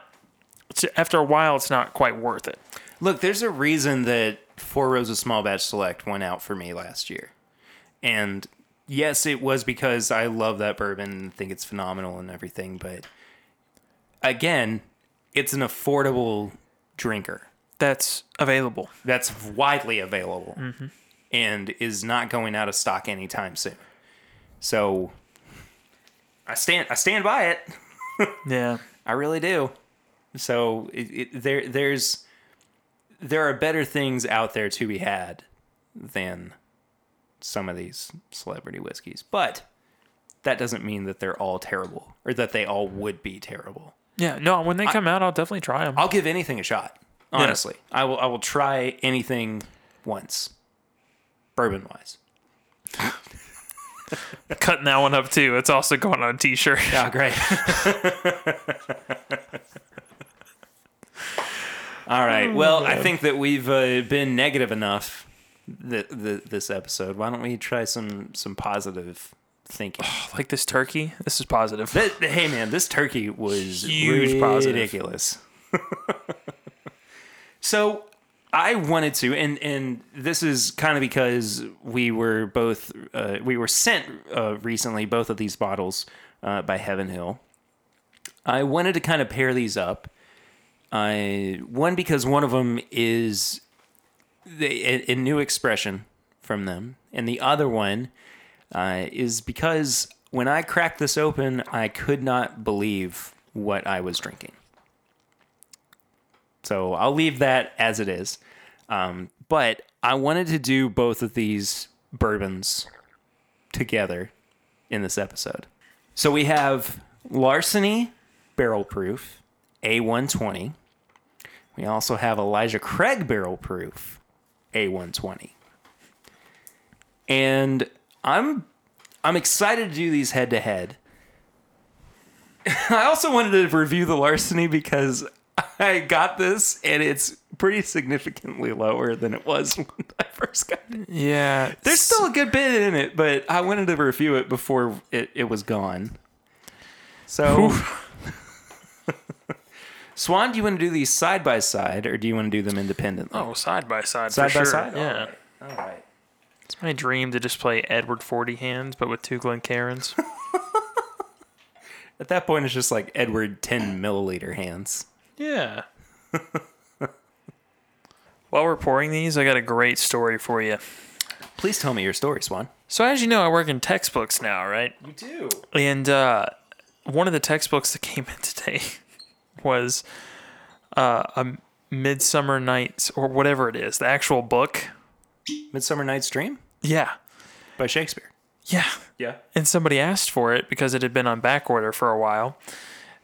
it's, after a while, it's not quite worth it. Look, there's a reason that Four Roses Small Batch Select went out for me last year. And yes, it was because I love that bourbon and think it's phenomenal and everything, but again, it's an affordable drinker That's available. that's widely available mm-hmm. and is not going out of stock anytime soon. So I stand I stand by it. Yeah. I really do. So it, it, there, there's, there are better things out there to be had than some of these celebrity whiskeys, but that doesn't mean that they're all terrible or that they all would be terrible. Yeah. No, when they come out, I'll definitely try them. I'll give anything a shot. Honestly, I will. I will try anything once, bourbon wise. Cutting that one up too. It's also going on a t shirt. Yeah, great. All right. Well, I think that we've uh, been negative enough th- th- this episode. Why don't we try some some positive thinking? Like this turkey. This is positive. Hey, man, this turkey was Huge positive. ridiculous. so I wanted to, and and this is kind of because we were both uh, we were sent uh, recently both of these bottles uh, by Heaven Hill. I wanted to kind of pair these up. I one because one of them is the, a, a new expression from them, and the other one uh, is because when I cracked this open, I could not believe what I was drinking. So I'll leave that as it is. Um, but I wanted to do both of these bourbons together in this episode. So we have Larceny Barrel Proof A120. We also have Elijah Craig Barrel Proof A120. And I'm I'm excited to do these head to head. I also wanted to review the larceny because I got this and it's pretty significantly lower than it was when I first got it. Yeah. There's still a good bit in it, but I wanted to review it before it, it was gone. So, Swan, do you want to do these side by side or do you want to do them independently? Oh, side by side. side for by sure. side? Yeah. All right. All right. It's my dream to just play Edward Forty hands, but with two Glencairns. At that point, it's just like Edward 10 milliliter hands. yeah. While we're pouring these, I got a great story for you. Please tell me your story, Swan. So, as you know, I work in textbooks now, right? You do. And uh, one of the textbooks that came in today was uh, a Midsummer Nights or whatever it is, the actual book. Midsummer Night's Dream Yeah. by Shakespeare. Yeah. Yeah. and somebody asked for it because it had been on back order for a while.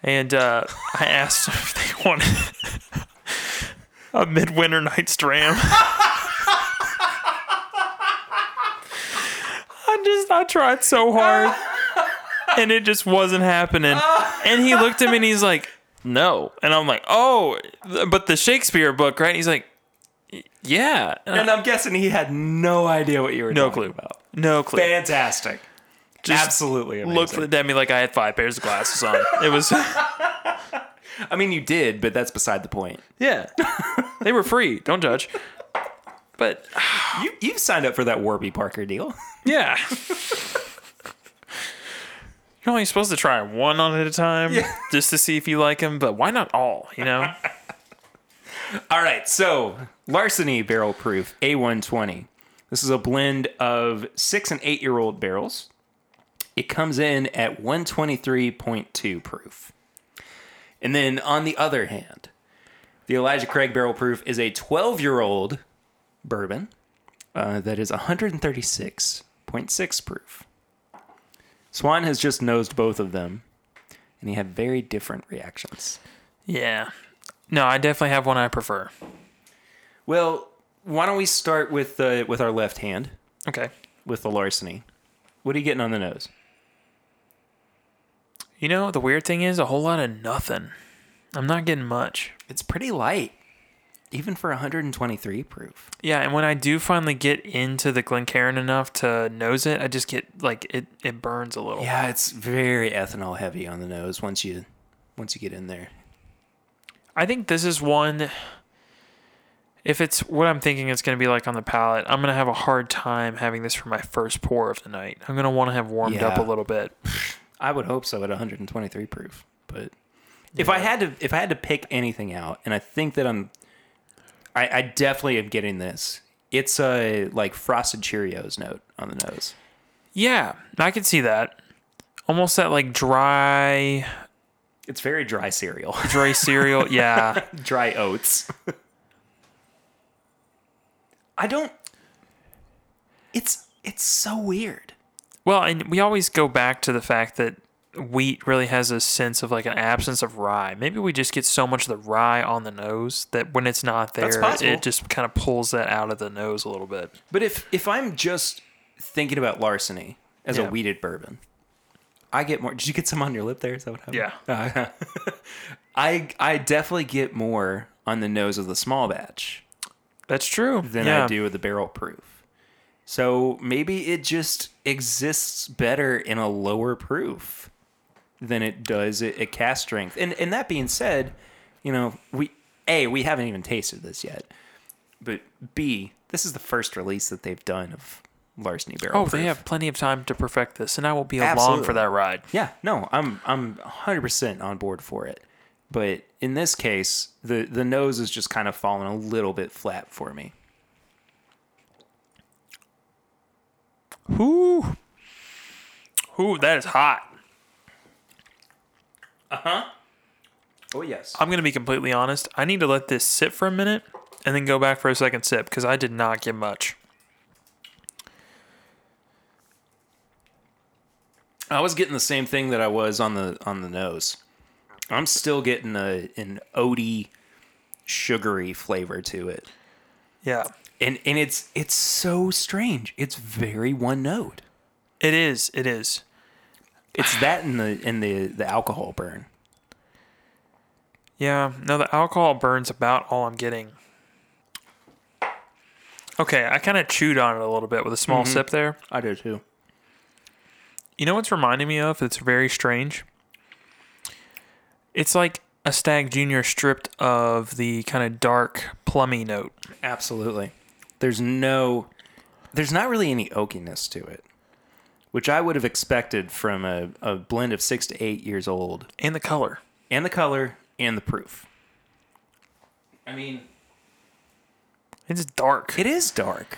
And uh, I asked if they wanted a Midwinter Night's Dream. I just, I tried so hard and it just wasn't happening. And he looked at me and he's like, no. And I'm like, oh, th- but the Shakespeare book, right? He's like, yeah. And I- And I'm guessing he had no idea what you were no clue. about. No clue. Fantastic. Just Absolutely amazing. Looked at me like I had five pairs of glasses on. It was. I mean, you did, but that's beside the point. Yeah. they were free. Don't judge. But You you've signed up for that Warby Parker deal. yeah. You're only supposed to try one on at a time just to see if you like them, but why not all? You know? All right, so Larceny Barrel Proof A120. This is a blend of six and eight year old barrels. It comes in at 123.2 proof. And then on the other hand, the Elijah Craig Barrel Proof is a 12 year old bourbon uh, that is 136.6 proof. Swan has just nosed both of them, and he had very different reactions. yeah. No, I definitely have one I prefer. Well, why don't we start with uh, with our left hand Okay. with the larceny? What are you getting on the nose? You know, the weird thing is a whole lot of nothing. I'm not getting much. It's pretty light, even for 123 proof. Yeah, and when I do finally get into the Glencairn enough to nose it, I just get like it it burns a little. Yeah, it's very ethanol heavy on the nose once you once you get in there. I think this is one. If it's what I'm thinking it's going to be like on the palate, I'm going to have a hard time having this for my first pour of the night. I'm going to want to have warmed up a little bit. I would hope so at 123 proof, but if I had to if I had to pick anything out, and I think that I'm, I, I definitely am getting this. It's a like frosted Cheerios note on the nose. Yeah, I can see that. Almost that like dry, It's very dry cereal, dry cereal. Yeah, dry oats. I don't. It's it's so weird. Well, and we always go back to the fact that wheat really has a sense of like an absence of rye. Maybe we just get so much of the rye on the nose that when it's not there, it just kind of pulls that out of the nose a little bit. But if if I'm just thinking about larceny as Yeah. a wheated bourbon, I get more. Did you get some on your lip there? Is that what happened? Yeah. I I definitely get more on the nose of the small batch That's true. than yeah. I do with the barrel proof. So maybe it just exists better in a lower proof than it does at, at cask strength. And and that being said, you know, we A, we haven't even tasted this yet. But B, this is the first release that they've done of Larceny Barrel Oh, Proof. they have plenty of time to perfect this, and I will be along Absolutely. for that ride. Yeah, no, I'm I'm 100% on board for it. But in this case, the the nose is just kind of falling a little bit flat for me. Whoo, whoo, that is hot. Uh-huh. Oh yes. I'm gonna be completely honest. I need to let this sit for a minute and then go back for a second sip because I did not get much. I was getting the same thing that I was on the on the nose. I'm still getting a an oaty, sugary flavor to it, Yeah, and and it's it's so strange. It's very one note. it is. It is. It's that in the in the the alcohol burn. Yeah, no, the alcohol burns about all I'm getting. Okay, I kind of chewed on it a little bit with a small mm-hmm. sip there. I do too. You know what's reminding me of? It's very strange. It's like a Stagg Junior stripped of the kind of dark plummy note. Absolutely. There's no, there's not really any oakiness to it, which I would have expected from a, a blend of six to eight years old, And the color. and the color and the proof. I mean, It's dark. it is dark.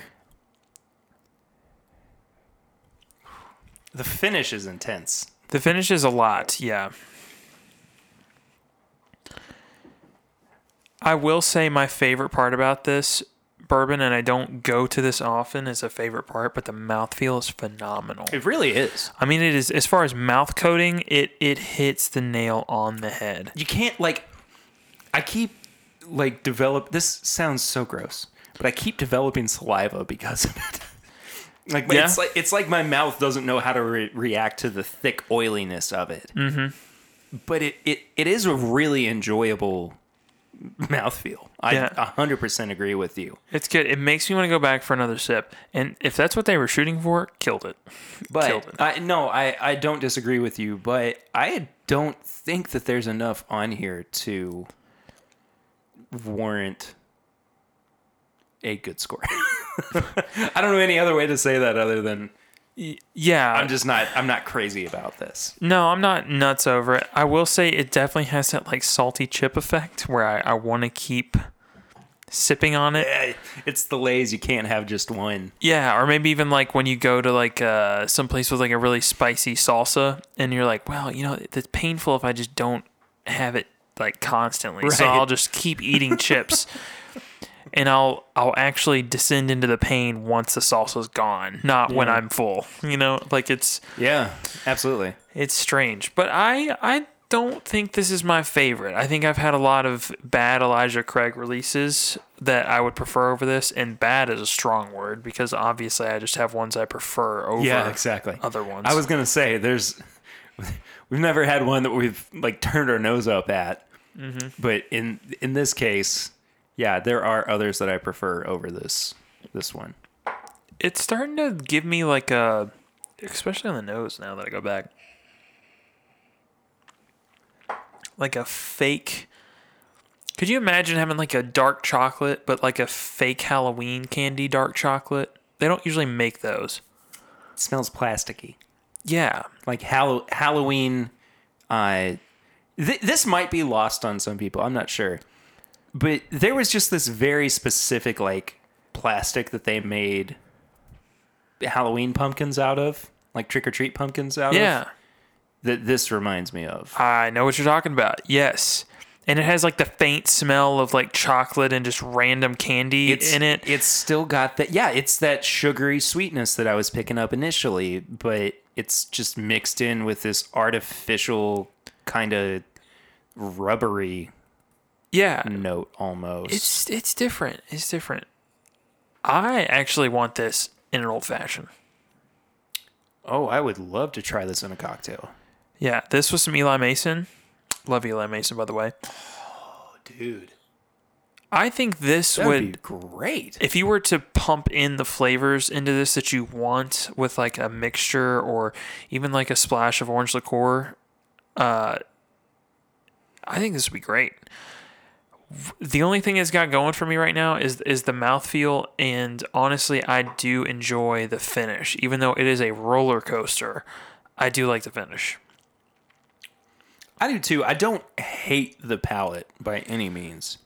The finish is intense. The finish is a lot, yeah. I will say my favorite part about this bourbon, and I don't go to this often as a favorite part, but the mouthfeel is phenomenal. It really is. I mean, it is as far as mouth coating, it it hits the nail on the head. You can't like. I keep like develop. This sounds so gross, but I keep developing saliva because of it. like Yeah. it's like it's like my mouth doesn't know how to re- react to the thick oiliness of it. Mm-hmm. But it, it it is a really enjoyable mouthfeel. I Yeah. hundred percent agree with you. It's good. It makes me want to go back for another sip. And if that's what they were shooting for, killed it. Killed But it. I no, I I don't disagree with you. But I don't think that there's enough on here to warrant a good score. I don't know any other way to say that other than Yeah, I'm just not. I'm not crazy about this. No, I'm not nuts over it. I will say it definitely has that like salty chip effect where I, I want to keep sipping on it. It's the Lay's. You can't have just one. Yeah, or maybe even like when you go to like uh, some place with like a really spicy salsa and you're like, well, you know, it's painful if I just don't have it like constantly. So I'll just keep eating chips. And I'll I'll actually descend into the pain once the salsa's gone, not when I'm full. You know, like it's Yeah, absolutely. It's strange, but I I don't think this is my favorite. I think I've had a lot of bad Elijah Craig releases that I would prefer over this, and bad is a strong word because obviously I just have ones I prefer over Yeah, exactly. other ones. I was gonna say there's. We've never had one that we've like turned our nose up at, Mm-hmm. but in in this case, yeah, there are others that I prefer over this this one. it's starting to give me like a, especially on the nose now that I go back, like a fake. Could you imagine having like a dark chocolate, but like a fake Halloween candy dark chocolate? They don't usually make those. It smells plasticky. Yeah, like Hall- Halloween. Uh, th- this might be lost on some people. I'm not sure, but there was just this very specific like plastic that they made Halloween pumpkins out of, like trick or treat pumpkins out yeah. of. That this reminds me of. I know what you're talking about. Yes. And it has like the faint smell of like chocolate and just random candy It's in it. It's still got that. Yeah, it's that sugary sweetness that I was picking up initially, but it's just mixed in with this artificial kind of rubbery Yeah. note almost. It's it's different. It's different. I actually want this in an old fashioned. Oh, I would love to try this in a cocktail. Yeah, this was some Eli Mason. Love Eli Mason, by the way. Oh, dude, I think this that would, would be great. if you were to pump in the flavors into this that you want with like a mixture or even like a splash of orange liqueur, uh, I think this would be great. The only thing it's got going for me right now is is the mouthfeel, and honestly, I do enjoy the finish. Even though it is a roller coaster, I do like the finish. I do too. I don't hate the palate by any means.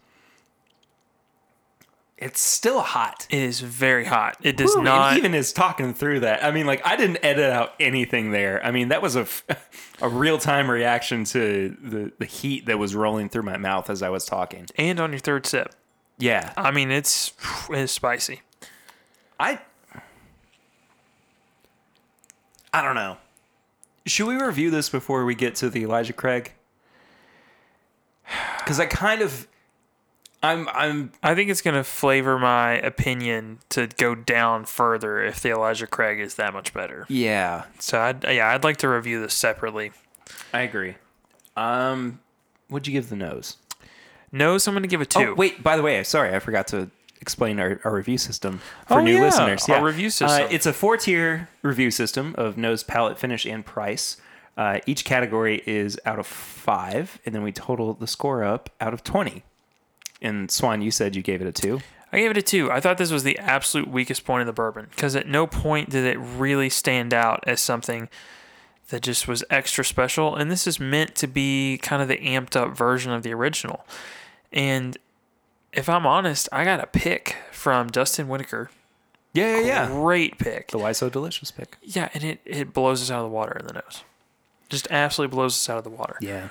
It's still hot. It is very hot. It does and not. even is talking through that. I mean, like I didn't edit out anything there. I mean, that was a f- a real time reaction to the the heat that was rolling through my mouth as I was talking. and on your third sip, Yeah, I mean, it's it's spicy. I I don't know. Should we review this before we get to the Elijah Craig? Because I kind of, I'm I'm I think it's gonna flavor my opinion to go down further if the Elijah Craig is that much better. yeah. So I'd yeah, I'd like to review this separately. I agree. Um, what'd you give the nose? Nose, I'm gonna give it two. Oh, wait. By the way, sorry, I forgot to explain our, our review system for Oh, new yeah, listeners. our review system. Uh, it's a four tier review system of nose, palate, finish, and price. Uh, each category is out of five, and then we total the score up out of twenty. And Swan, you said you gave it a two. I gave it a two. I thought this was the absolute weakest point of the bourbon because at no point did it really stand out as something that just was extra special. And this is meant to be kind of the amped up version of the original. And if I'm honest, I got a pick from Dustin Whitaker. Yeah, yeah, yeah. Great pick. The Why So Delicious pick. Yeah, and it, it blows us out of the water in the nose. Just absolutely blows us out of the water. Yeah,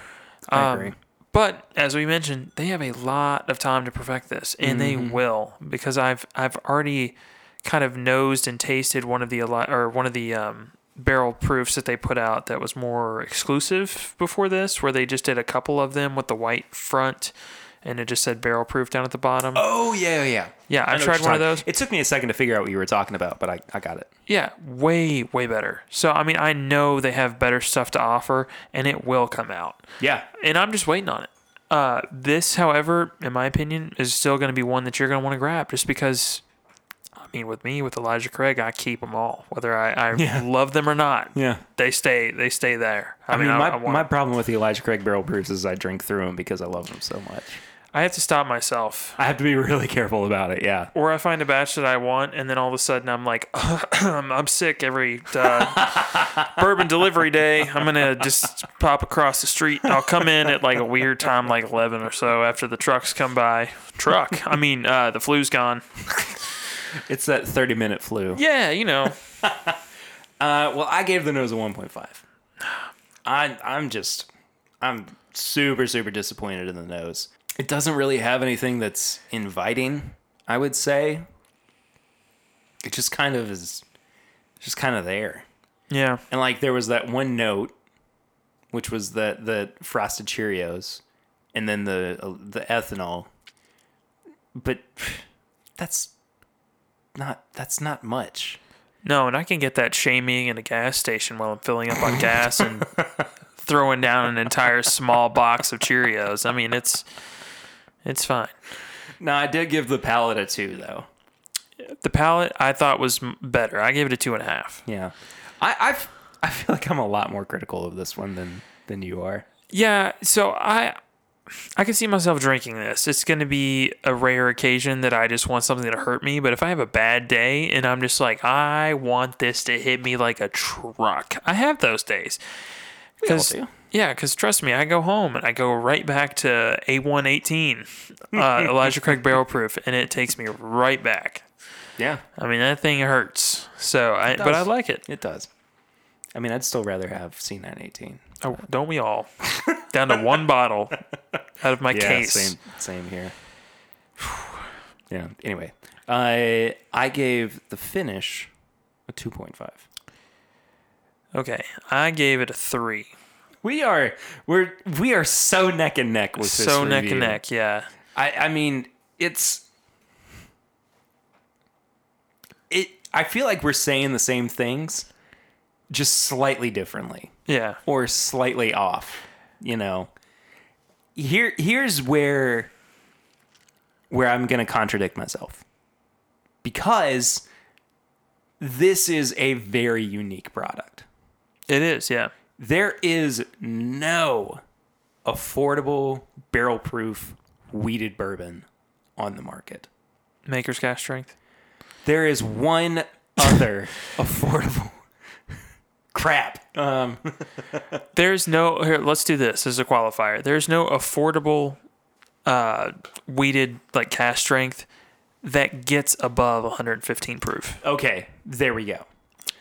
I Um, agree. But as we mentioned, they have a lot of time to perfect this, and they Mm-hmm. will because I've I've already kind of nosed and tasted one of the or one of the um, barrel proofs that they put out that was more exclusive before this, where they just did a couple of them with the white front, and it just said barrel proof down at the bottom. Oh yeah, yeah. yeah, I I know tried one of those. It took me a second to figure out what you were talking about, but I, I got it. Yeah, way way better. So I mean, I know they have better stuff to offer, and it will come out. Yeah, and I'm just waiting on it. Uh, this, however, in my opinion, is still going to be one that you're going to want to grab, just because. I mean, with me, with Elijah Craig, I keep them all, whether I, I Yeah. love them or not. yeah. They stay, they stay there. I, I, mean, I, my, my 'em. problem with the Elijah Craig barrel brews is I drink through them because I love them so much. I have to stop myself. I have to be really careful about it. Yeah. Or I find a batch that I want, and then all of a sudden I'm like, I'm sick every uh, bourbon delivery day. I'm gonna just pop across the street. I'll come in at like a weird time, like 11 or so, after the trucks come by. Truck. I mean, uh, the flu's gone. It's that 30 minute flu. Yeah, you know. Uh, well, I gave the nose a 1.5. I, I'm just, I'm super, super disappointed in the nose. It doesn't really have anything that's inviting, I would say. It just kind of is, just kind of there. Yeah. And like there was that one note, which was the the frosted Cheerios, and then the uh, the ethanol. But that's not that's not much. No, and I can get that shaming in a gas station while I'm filling up on gas and throwing down an entire small box of Cheerios. I mean, it's it's fine. No, I did give the palate a two though. The palate I thought was better. I gave it a two and a half. Yeah, I I've, I feel like I'm a lot more critical of this one than than you are. Yeah, so I I can see myself drinking this. It's going to be a rare occasion that I just want something to hurt me, but if I have a bad day and I'm just like I want this to hit me like a truck. I have those days. We all do. yeah, cuz trust me, I go home and I go right back to A118 uh, Elijah Craig Barrel Proof and it takes me right back. Yeah, I mean, that thing hurts. So I but I like it. it does. I mean, I'd still rather have C918. Oh, don't we all? Down to one bottle out of my case. same same here. yeah. Anyway, I I gave the finish a two point five. Okay, I gave it a three. We are we're we are so neck and neck with this So neck review. and neck, yeah. I I mean it's it. I feel like we're saying the same things, just slightly differently. Yeah. or slightly off. You know, here here's where where I'm going to contradict myself because this is a very unique product. It is, yeah. There is no affordable barrel proof wheated bourbon on the market. Maker's cask strength. There is one other affordable crap. Um, There's no here, let's do this as a qualifier. There's no affordable uh wheated like cask strength that gets above 115 proof. okay, there we go.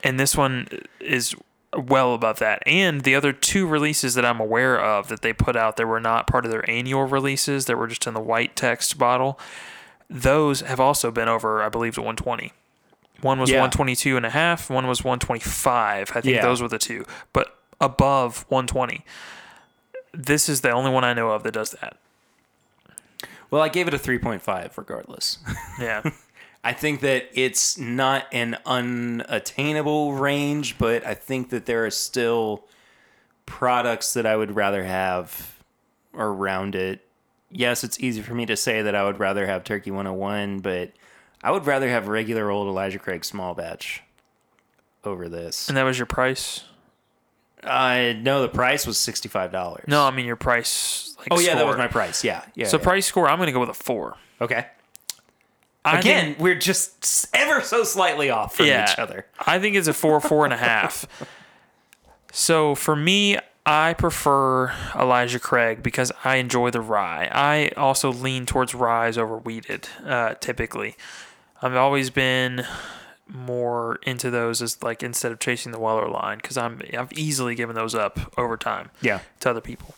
And this one is well above that. And the other two releases that I'm aware of that they put out that were not part of their annual releases, that were just in the white text bottle, those have also been over, I believe, to 120. One was Yeah. 122 and a half, one was 125. I think Yeah. those were the two. But above 120. This is the only one I know of that does that. Well, I gave it a 3.5 regardless. Yeah. I think that it's not an unattainable range, but I think that there are still products that I would rather have around it. Yes, it's easy for me to say that I would rather have Turkey 101, but I would rather have regular old Elijah Craig small batch over this. and that was your price? Uh, no, the price was $65. No, I mean your price. Like, Oh, yeah, that was my price. Yeah. Yeah. So yeah. price score, I'm going to go with a four. Okay. I Again, think- we're just ever so slightly off from Yeah. each other. I think it's a four, four and a half. So for me, I prefer Elijah Craig because I enjoy the rye. I also lean towards ryes over wheated, uh, typically. I've always been more into those as like instead of chasing the Weller line because I'm I've easily given those up over time Yeah. to other people.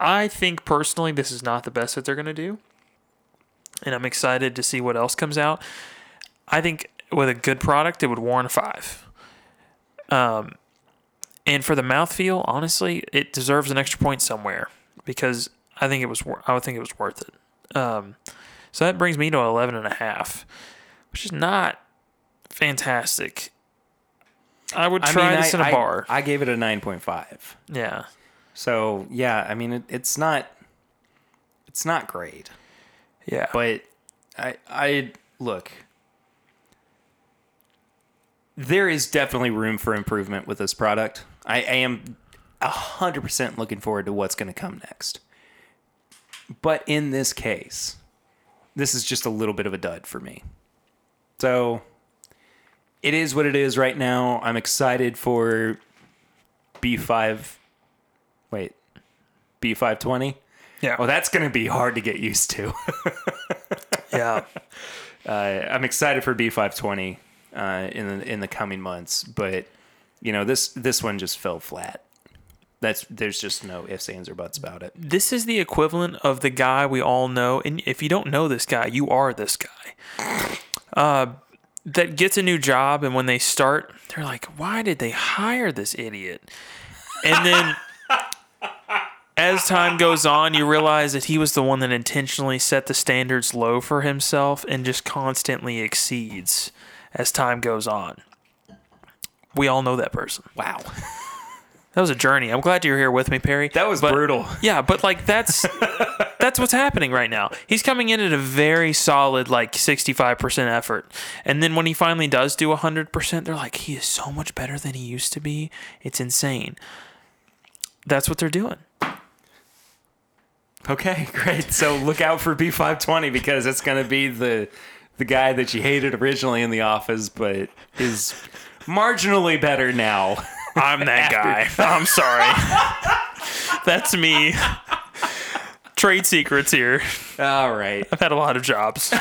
I think personally this is not the best that they're going to do. And I'm excited to see what else comes out. I think with a good product, it would warrant a five. Um, and for the mouthfeel, honestly, it deserves an extra point somewhere because I think it was. I would think it was worth it. Um, so that brings me to an eleven and a half, which is not fantastic. I would try this in a I, bar. I gave it a 9.5. yeah, So, yeah, I mean, it, it's not it's not great. Yeah. But I I look there is definitely room for improvement with this product. I, I am hundred percent looking forward to what's going to come next. But in this case, this is just a little bit of a dud for me. So it is what it is right now. I'm excited for B5. Wait, B520? Yeah. Well, that's going to be hard to get used to. yeah. uh, I'm excited for B520 uh, in the in the coming months, but you know this this one just fell flat. That's there's just no ifs, ands, or buts about it. This is the equivalent of the guy we all know, and if you don't know this guy, you are this guy. Uh, that gets a new job, and when they start, they're like, "Why did they hire this idiot?" And then, as time goes on, you realize that he was the one that intentionally set the standards low for himself and just constantly exceeds as time goes on. We all know that person. Wow, That was a journey. I'm glad you're here with me, Perry. that was But- brutal. Yeah, but like that's that's what's happening right now. He's coming in at a very solid like 65% effort. And then when he finally does do 100%, they're like he is so much better than he used to be. It's insane. That's what they're doing. Okay, great. So look out for B520 because it's going to be the the guy that you hated originally in the office, but is marginally better now. I'm that guy. I'm sorry. That's me. Trade secrets here. All right. I've had a lot of jobs.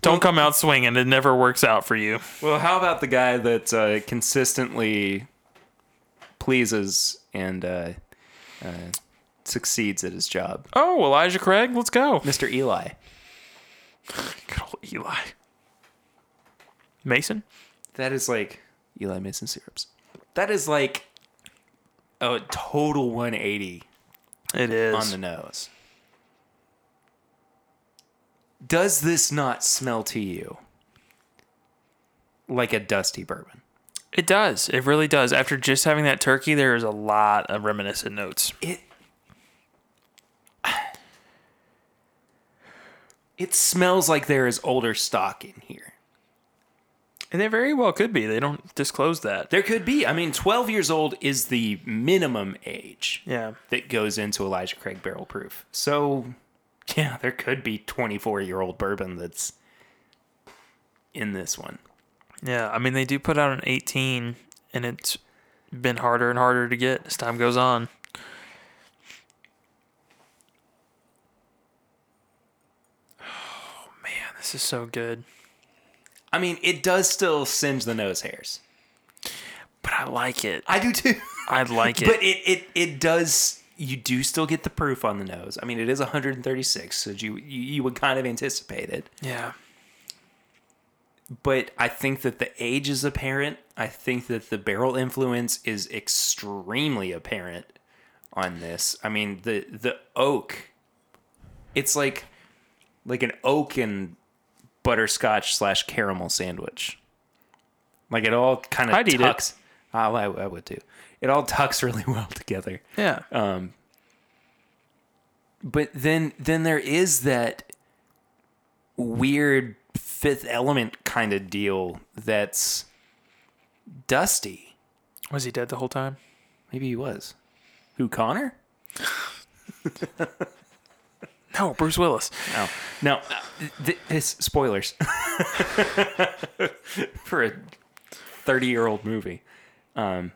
Don't come out swinging. It never works out for you. Well, how about the guy that uh, consistently pleases and uh, uh, succeeds at his job, Oh, Elijah Craig, let's go. Mr. Eli? Good old Eli. Mason? That is like Eli Mason syrups. That is like a total 180 It is. on the nose. Does this not smell to you like a dusty bourbon? It does. It really does. After just having that turkey, there is a lot of reminiscent notes. It It smells like there is older stock in here. And they very well could be. They don't disclose that. There could be. I mean, 12 years old is the minimum age Yeah. that goes into Elijah Craig barrel proof. So, yeah, there could be 24 year old bourbon that's in this one. Yeah. I mean, they do put out an 18, and it's been harder and harder to get as time goes on. Oh, man. This is so good. I mean, it does still singe the nose hairs. But I like it. I do too. I like it. But it, it, it does, you do still get the proof on the nose. I mean, it is 136, so you, you, you would kind of anticipate it. yeah. But I think that the age is apparent. I think that the barrel influence is extremely apparent on this. I mean, the the oak, it's like like an oak and butterscotch slash caramel sandwich. Like it all kind of I'd eat it. tucks. Oh, I, I would too. It all tucks really well together. Yeah. Um, but then then there is that weird fifth element kind of deal that's dusty. Was he dead the whole time? Maybe he was. Who Connor? No, Bruce Willis. No, no. uh, Th- this spoilers for a thirty-year-old movie. Um,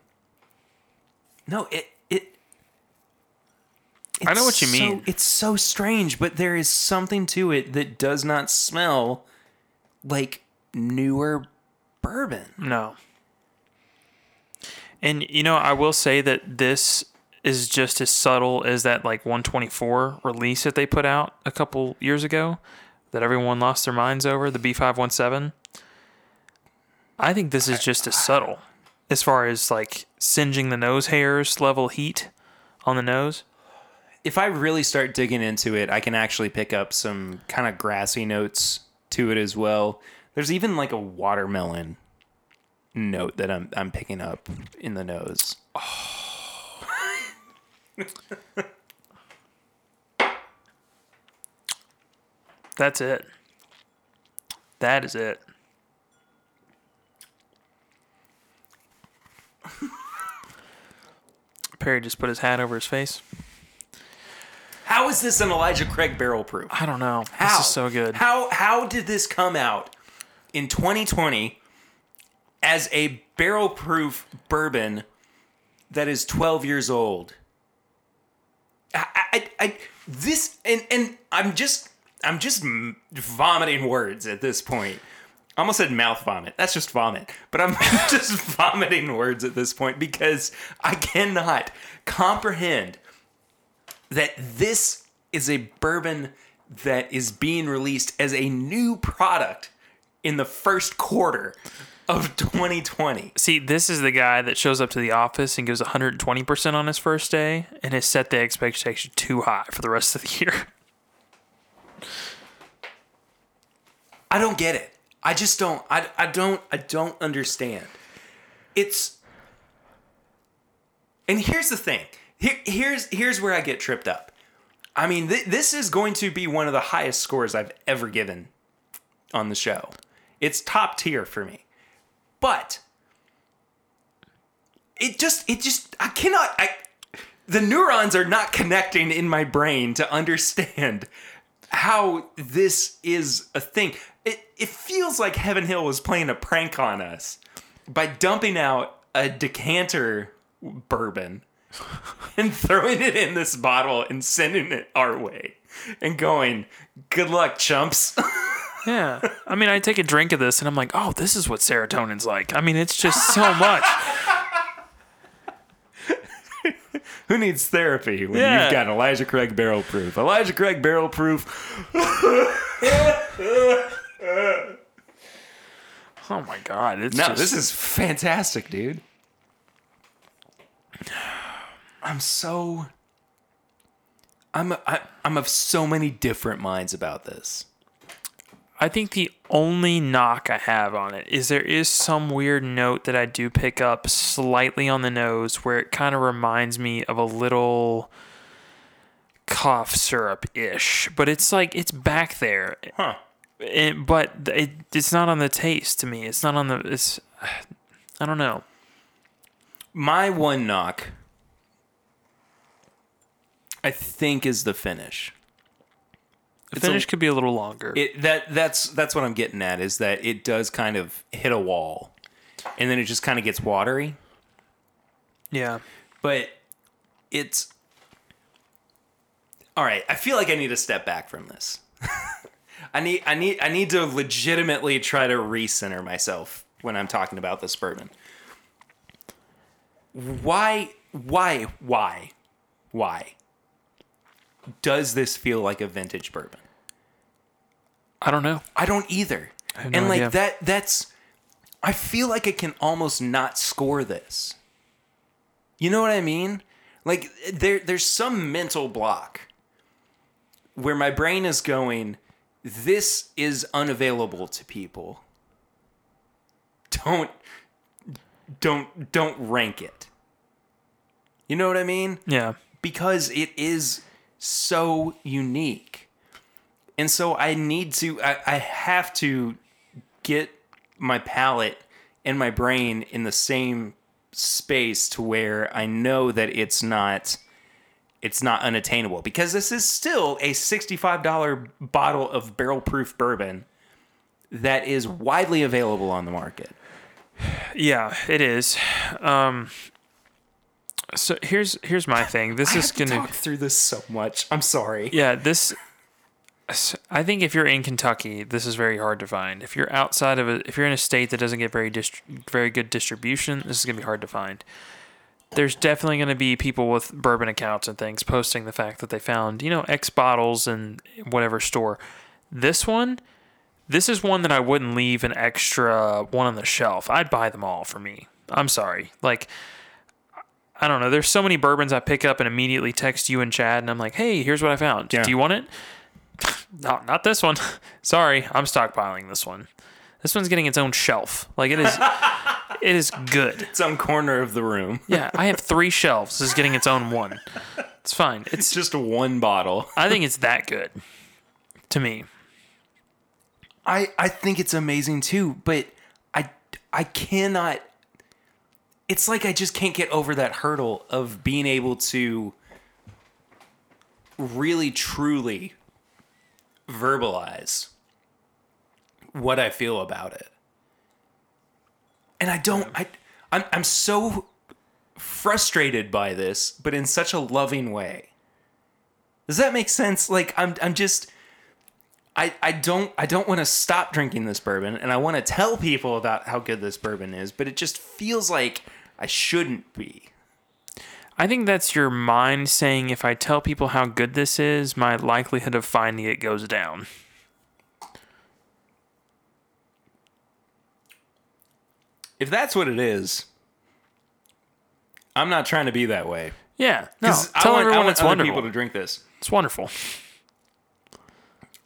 no, it it. I know what you so- mean. It's so strange, but there is something to it that does not smell like newer bourbon. No. And you know, I will say that this is just as subtle as that like 124 release that they put out a couple years ago that everyone lost their minds over, the B517. I think this is just as subtle as far as like singeing the nose hairs level heat on the nose. if I really start digging into it, I can actually pick up some kind of grassy notes to it as well. There's even like a watermelon note that I'm I'm picking up in the nose. That's it. That is it. Perry just put his hat over his face. Is this an Elijah Craig barrel proof? I don't know. How? This is so good. How how did this come out in 2020 as a barrel proof bourbon that is 12 years old? I, I, I this and and I'm just I'm just vomiting words at this point. I almost said mouth vomit. That's just vomit. But I'm just vomiting words at this point because I cannot comprehend that this is a bourbon that is being released as a new product in the first quarter of 2020. See, this is the guy that shows up to the office and gives 120% on his first day and has set the expectation too high for the rest of the year. I don't get it. I just don't I, I don't I don't understand. It's And here's the thing. Here, here's here's where I get tripped up. I mean, th- this is going to be one of the highest scores I've ever given on the show. It's top tier for me. But it just it just I cannot I the neurons are not connecting in my brain to understand how this is a thing. It it feels like Heaven Hill was playing a prank on us by dumping out a decanter bourbon and throwing it in this bottle and sending it our way and going, "Good luck, chumps." Yeah. I mean, I take a drink of this and I'm like, oh, this is what serotonin's like. I mean, it's just so much. Who needs therapy when Yeah. you've got Elijah Craig barrel proof? Elijah Craig barrel proof. Oh my God. It's No, just, this is fantastic, dude. I'm so I'm I, I'm of so many different minds about this. I think the only knock I have on it is there is some weird note that I do pick up slightly on the nose where it kind of reminds me of a little cough syrup ish, but it's like it's back there. Huh. It, but it, it's not on the taste to me. It's not on the. It's. I don't know. My one knock I think is the finish. The It's a- finish could be a little longer. It that that's that's what I'm getting at is that it does kind of hit a wall and then it just kind of gets watery. yeah. but it's all right i feel like i need to step back from this i need i need i need to legitimately try to recenter myself when i'm talking about this bourbon why why why why does this feel like a vintage bourbon I don't know. I don't either. have no and like idea. that that's I feel like I can almost not score this. You know what I mean? Like there there's some mental block where my brain is going this is unavailable to people. Don't don't don't rank it. You know what I mean? Yeah. because it is so unique. And so I need to, I, I have to get my palate and my brain in the same space to where I know that it's not it's not unattainable because this is still a $65 bottle of barrel proof bourbon that is widely available on the market. Yeah, it is. Um, so here's here's my thing. This I is gonna. talk through this so much. I'm sorry. Yeah, this. I think if you're in Kentucky, this is very hard to find. If you're outside of a, if you're in a state that doesn't get very dist- very good distribution, this is gonna be hard to find. There's definitely gonna be people with bourbon accounts and things posting the fact that they found you know X bottles in whatever store. This one, this is one that I wouldn't leave an extra one on the shelf. I'd buy them all for me. I'm sorry, like. I don't know. There's so many bourbons I pick up and immediately text you and Chad, and I'm like, "Hey, here's what I found. Yeah. Do you want it?" No, not this one. Sorry, I'm stockpiling this one. This one's getting its own shelf. Like it is, it is good. Some corner of the room. Yeah, I have three shelves. This is getting its own one. It's fine. It's. Just one bottle. I think it's that good. To me, I I think it's amazing too, but I I cannot it's like I just can't get over that hurdle of being able to really truly verbalize what I feel about it. And I don't I I'm I'm so frustrated by this, but in such a loving way. Does that make sense? Like I'm I'm just I, I don't I don't want to stop drinking this bourbon and I want to tell people about how good this bourbon is, but it just feels like I shouldn't be. I think that's your mind saying if I tell people how good this is, my likelihood of finding it goes down. If that's what it is, I'm not trying to be that way. Yeah. No. 'Cause I Tell want, everyone I want it's other wonderful. people to drink this. It's wonderful.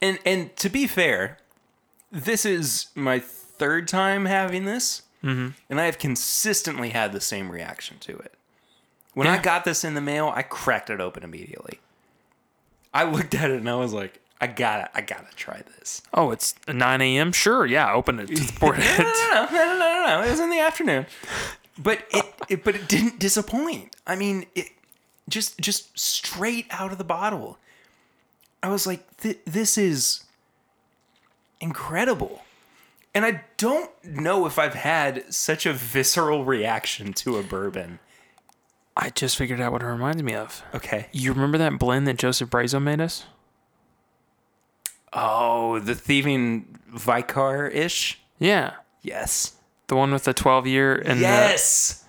And and to be fair, this is my third time having this, mm-hmm. and I have consistently had the same reaction to it. When I got this in the mail, I cracked it open immediately. I looked at it and I was like, I gotta, I gotta try this. Oh, it's 9 a.m. Sure. Yeah. Open it to support No, it. no, no, no, no, no, no. It was in the afternoon, but it, it, but it didn't disappoint. I mean, it just, just straight out of the bottle. I was like, th- this is incredible. And I don't know if I've had such a visceral reaction to a bourbon. I just figured out what it reminds me of. Okay. You remember that blend that Joseph Brazo made us? Oh, the thieving Vicar ish? Yeah. Yes. The one with the 12 year and the- yes.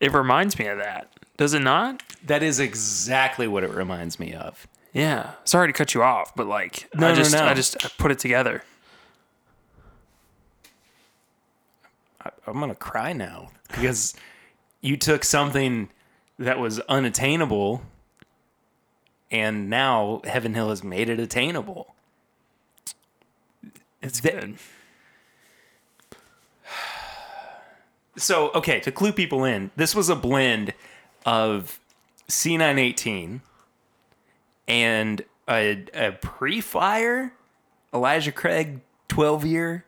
it reminds me of that. Does it not? That is exactly what it reminds me of. Yeah. Sorry to cut you off, but like No, I just no. I just I put it together. I, I'm gonna cry now because you took something that was unattainable, and now Heaven Hill has made it attainable. It's good. So, okay, to clue people in, this was a blend of C918 and a, a pre-fire Elijah Craig 12 year,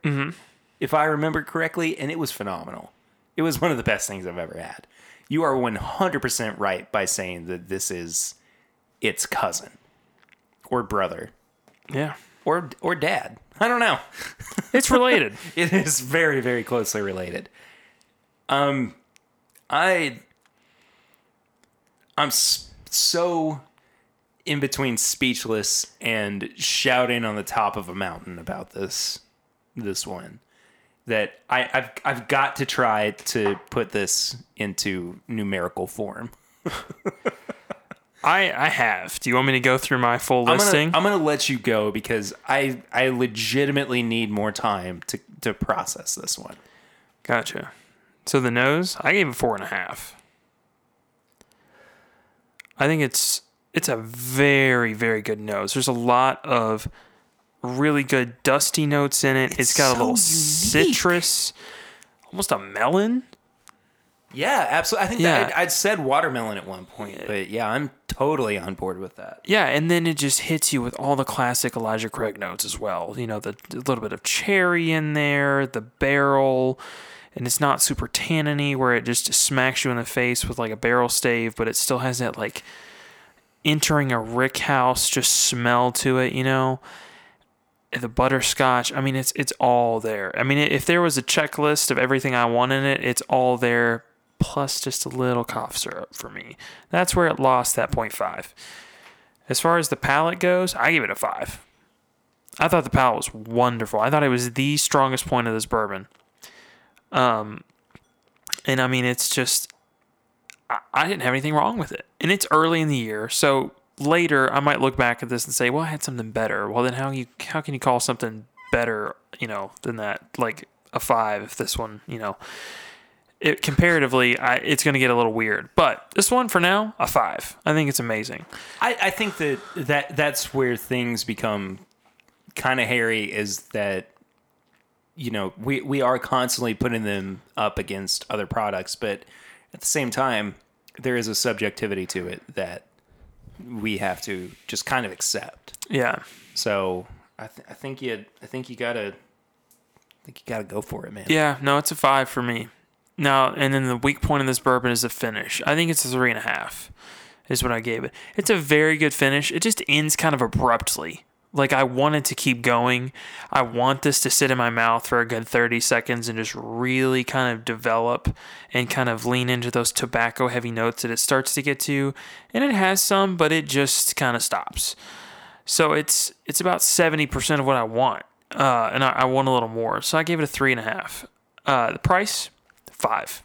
if I remember correctly, and it was phenomenal. It was one of the best things I've ever had. You are 100% right by saying that this is its cousin or brother Yeah. or or dad. I don't know. It's related. It is very, very closely related. Um, I, I'm so in between speechless and shouting on the top of a mountain about this, this one, that I, I've, I've got to try to put this into numerical form. I I have. Do you want me to go through my full I'm listing? gonna, I'm gonna let you go because I, I legitimately need more time to, to process this one. Gotcha. So the nose, I gave it four and a half. I think it's it's a very very good nose. There's a lot of really good dusty notes in it. It's it's got a little unique. citrus, almost a melon. Yeah, absolutely. I think Yeah. that I'd, I'd said watermelon at one point, but yeah, I'm totally on board with that. Yeah, and then it just hits you with all the classic Elijah Craig notes as well. You know, the a little bit of cherry in there, the barrel, and it's not super tanniny where it just smacks you in the face with like a barrel stave, but it still has that like entering a rick house just smell to it, you know. The butterscotch, I mean, it's it's all there. I mean, if there was a checklist of everything I want in it, it's all there, plus just a little cough syrup for me. That's where it lost that 0.5. As far as the palate goes, I give it a five. I thought the palate was wonderful. I thought it was the strongest point of this bourbon. Um, and I mean, it's just I, didn't have anything wrong with it, and it's early in the year, so later I might look back at this and say, well, I had something better. Well, then how you how can you call something better, you know, than that like a five if this one, you know. It, comparatively, I, it's going to get a little weird, but this one for now, a five. I think it's amazing. I, I think that, that that's where things become kind of hairy is that you know we, we are constantly putting them up against other products but at the same time there is a subjectivity to it that we have to just kind of accept Yeah, so i, th- I think you i think you gotta i think you gotta go for it man Yeah, no, it's a five for me. Now, and then the weak point of this bourbon is the finish. I think it's a three and a half. is what I gave it. It's a very good finish. It just ends kind of abruptly. Like I wanted to keep going. I want this to sit in my mouth for a good 30 seconds and just really kind of develop and kind of lean into those tobacco heavy notes that it starts to get to. And it has some, but it just kind of stops. So it's it's about 70% of what I want. Uh, and I, I want a little more. So I gave it a three and a half. Uh, the price, five.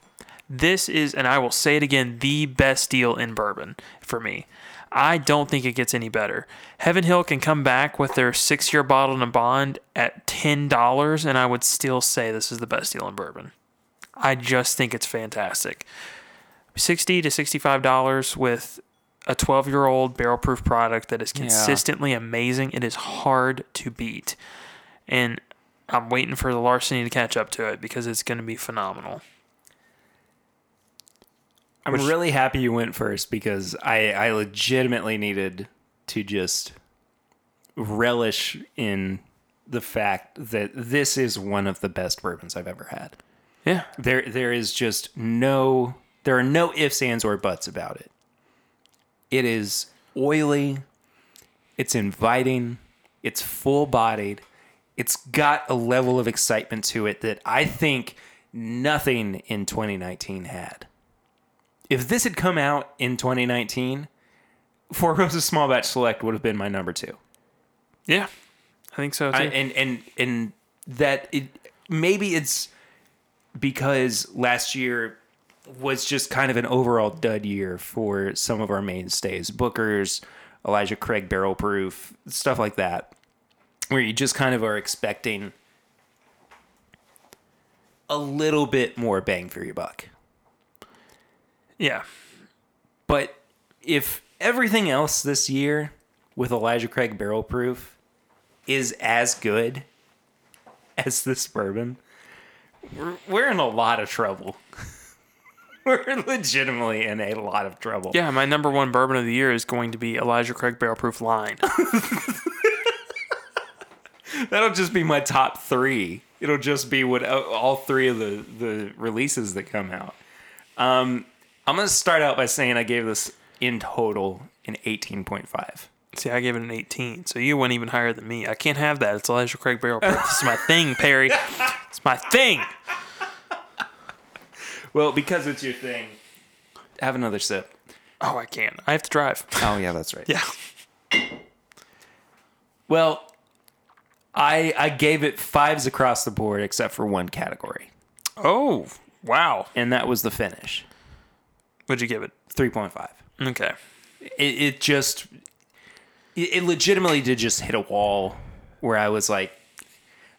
This is, and I will say it again, the best deal in bourbon for me. I don't think it gets any better. Heaven Hill can come back with their six year bottle and a bond at $10, and I would still say this is the best deal in bourbon. I just think it's fantastic. 60 to $65 with a 12 year old barrel proof product that is consistently amazing. It is hard to beat. And I'm waiting for the larceny to catch up to it because it's going to be phenomenal. I'm Which- really happy you went first because I, I legitimately needed to just relish in the fact that this is one of the best bourbons I've ever had. Yeah. There there is just no there are no ifs, ands, or buts about it. It is oily, it's inviting, it's full bodied, it's got a level of excitement to it that I think nothing in 2019 had. If this had come out in 2019, Four Roses Small Batch Select would have been my number two. Yeah. I think so too. I, and and and that it maybe it's because last year was just kind of an overall dud year for some of our mainstays, Booker's, Elijah Craig Barrel Proof, stuff like that, where you just kind of are expecting a little bit more bang for your buck. Yeah. But if everything else this year with Elijah Craig Barrel Proof is as good as this bourbon, we're, we're in a lot of trouble. we're legitimately in a lot of trouble. Yeah, my number one bourbon of the year is going to be Elijah Craig Barrel Proof Line. That'll just be my top three. It'll just be what all three of the, the releases that come out. Um, I'm going to start out by saying I gave this in total an 18.5. See, I gave it an 18, so you went even higher than me. I can't have that. It's Elijah Craig Barrel This is my thing, Perry. It's my thing. Well, because it's your thing, have another sip. Oh, I can't. I have to drive. Oh, yeah, that's right. Yeah. Well, I I gave it fives across the board except for one category, Oh, wow. and that was the finish. What'd you give it? 3.5. Okay. It, it just it, it legitimately did just hit a wall where I was like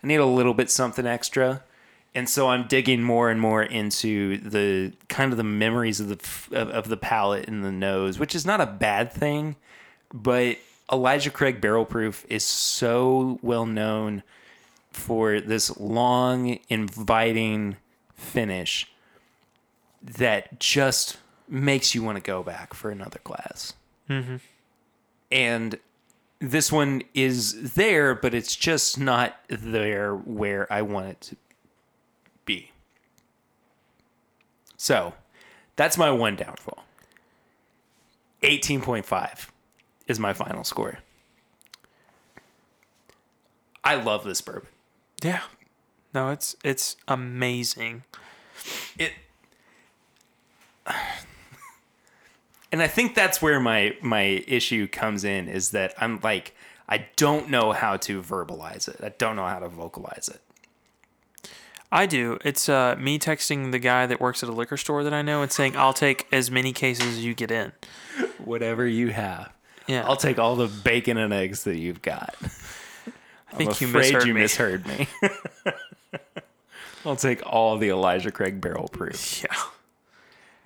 I need a little bit something extra. And so I'm digging more and more into the kind of the memories of the of, of the palate and the nose, which is not a bad thing, but Elijah Craig Barrel Proof is so well known for this long, inviting finish that just makes you want to go back for another class. Mm-hmm. And this one is there, but it's just not there where I want it to be. So that's my one downfall. 18.5 is my final score. I love this bourbon. Yeah. No, it's it's amazing. It and I think that's where my my issue comes in is that I'm like I don't know how to verbalize it. I don't know how to vocalize it. I do. It's uh, me texting the guy that works at a liquor store that I know and saying, "I'll take as many cases as you get in." Whatever you have. Yeah, I'll take all the bacon and eggs that you've got. I think I'm you misheard you me. misheard me. I'll take all the Elijah Craig barrel proof. Yeah.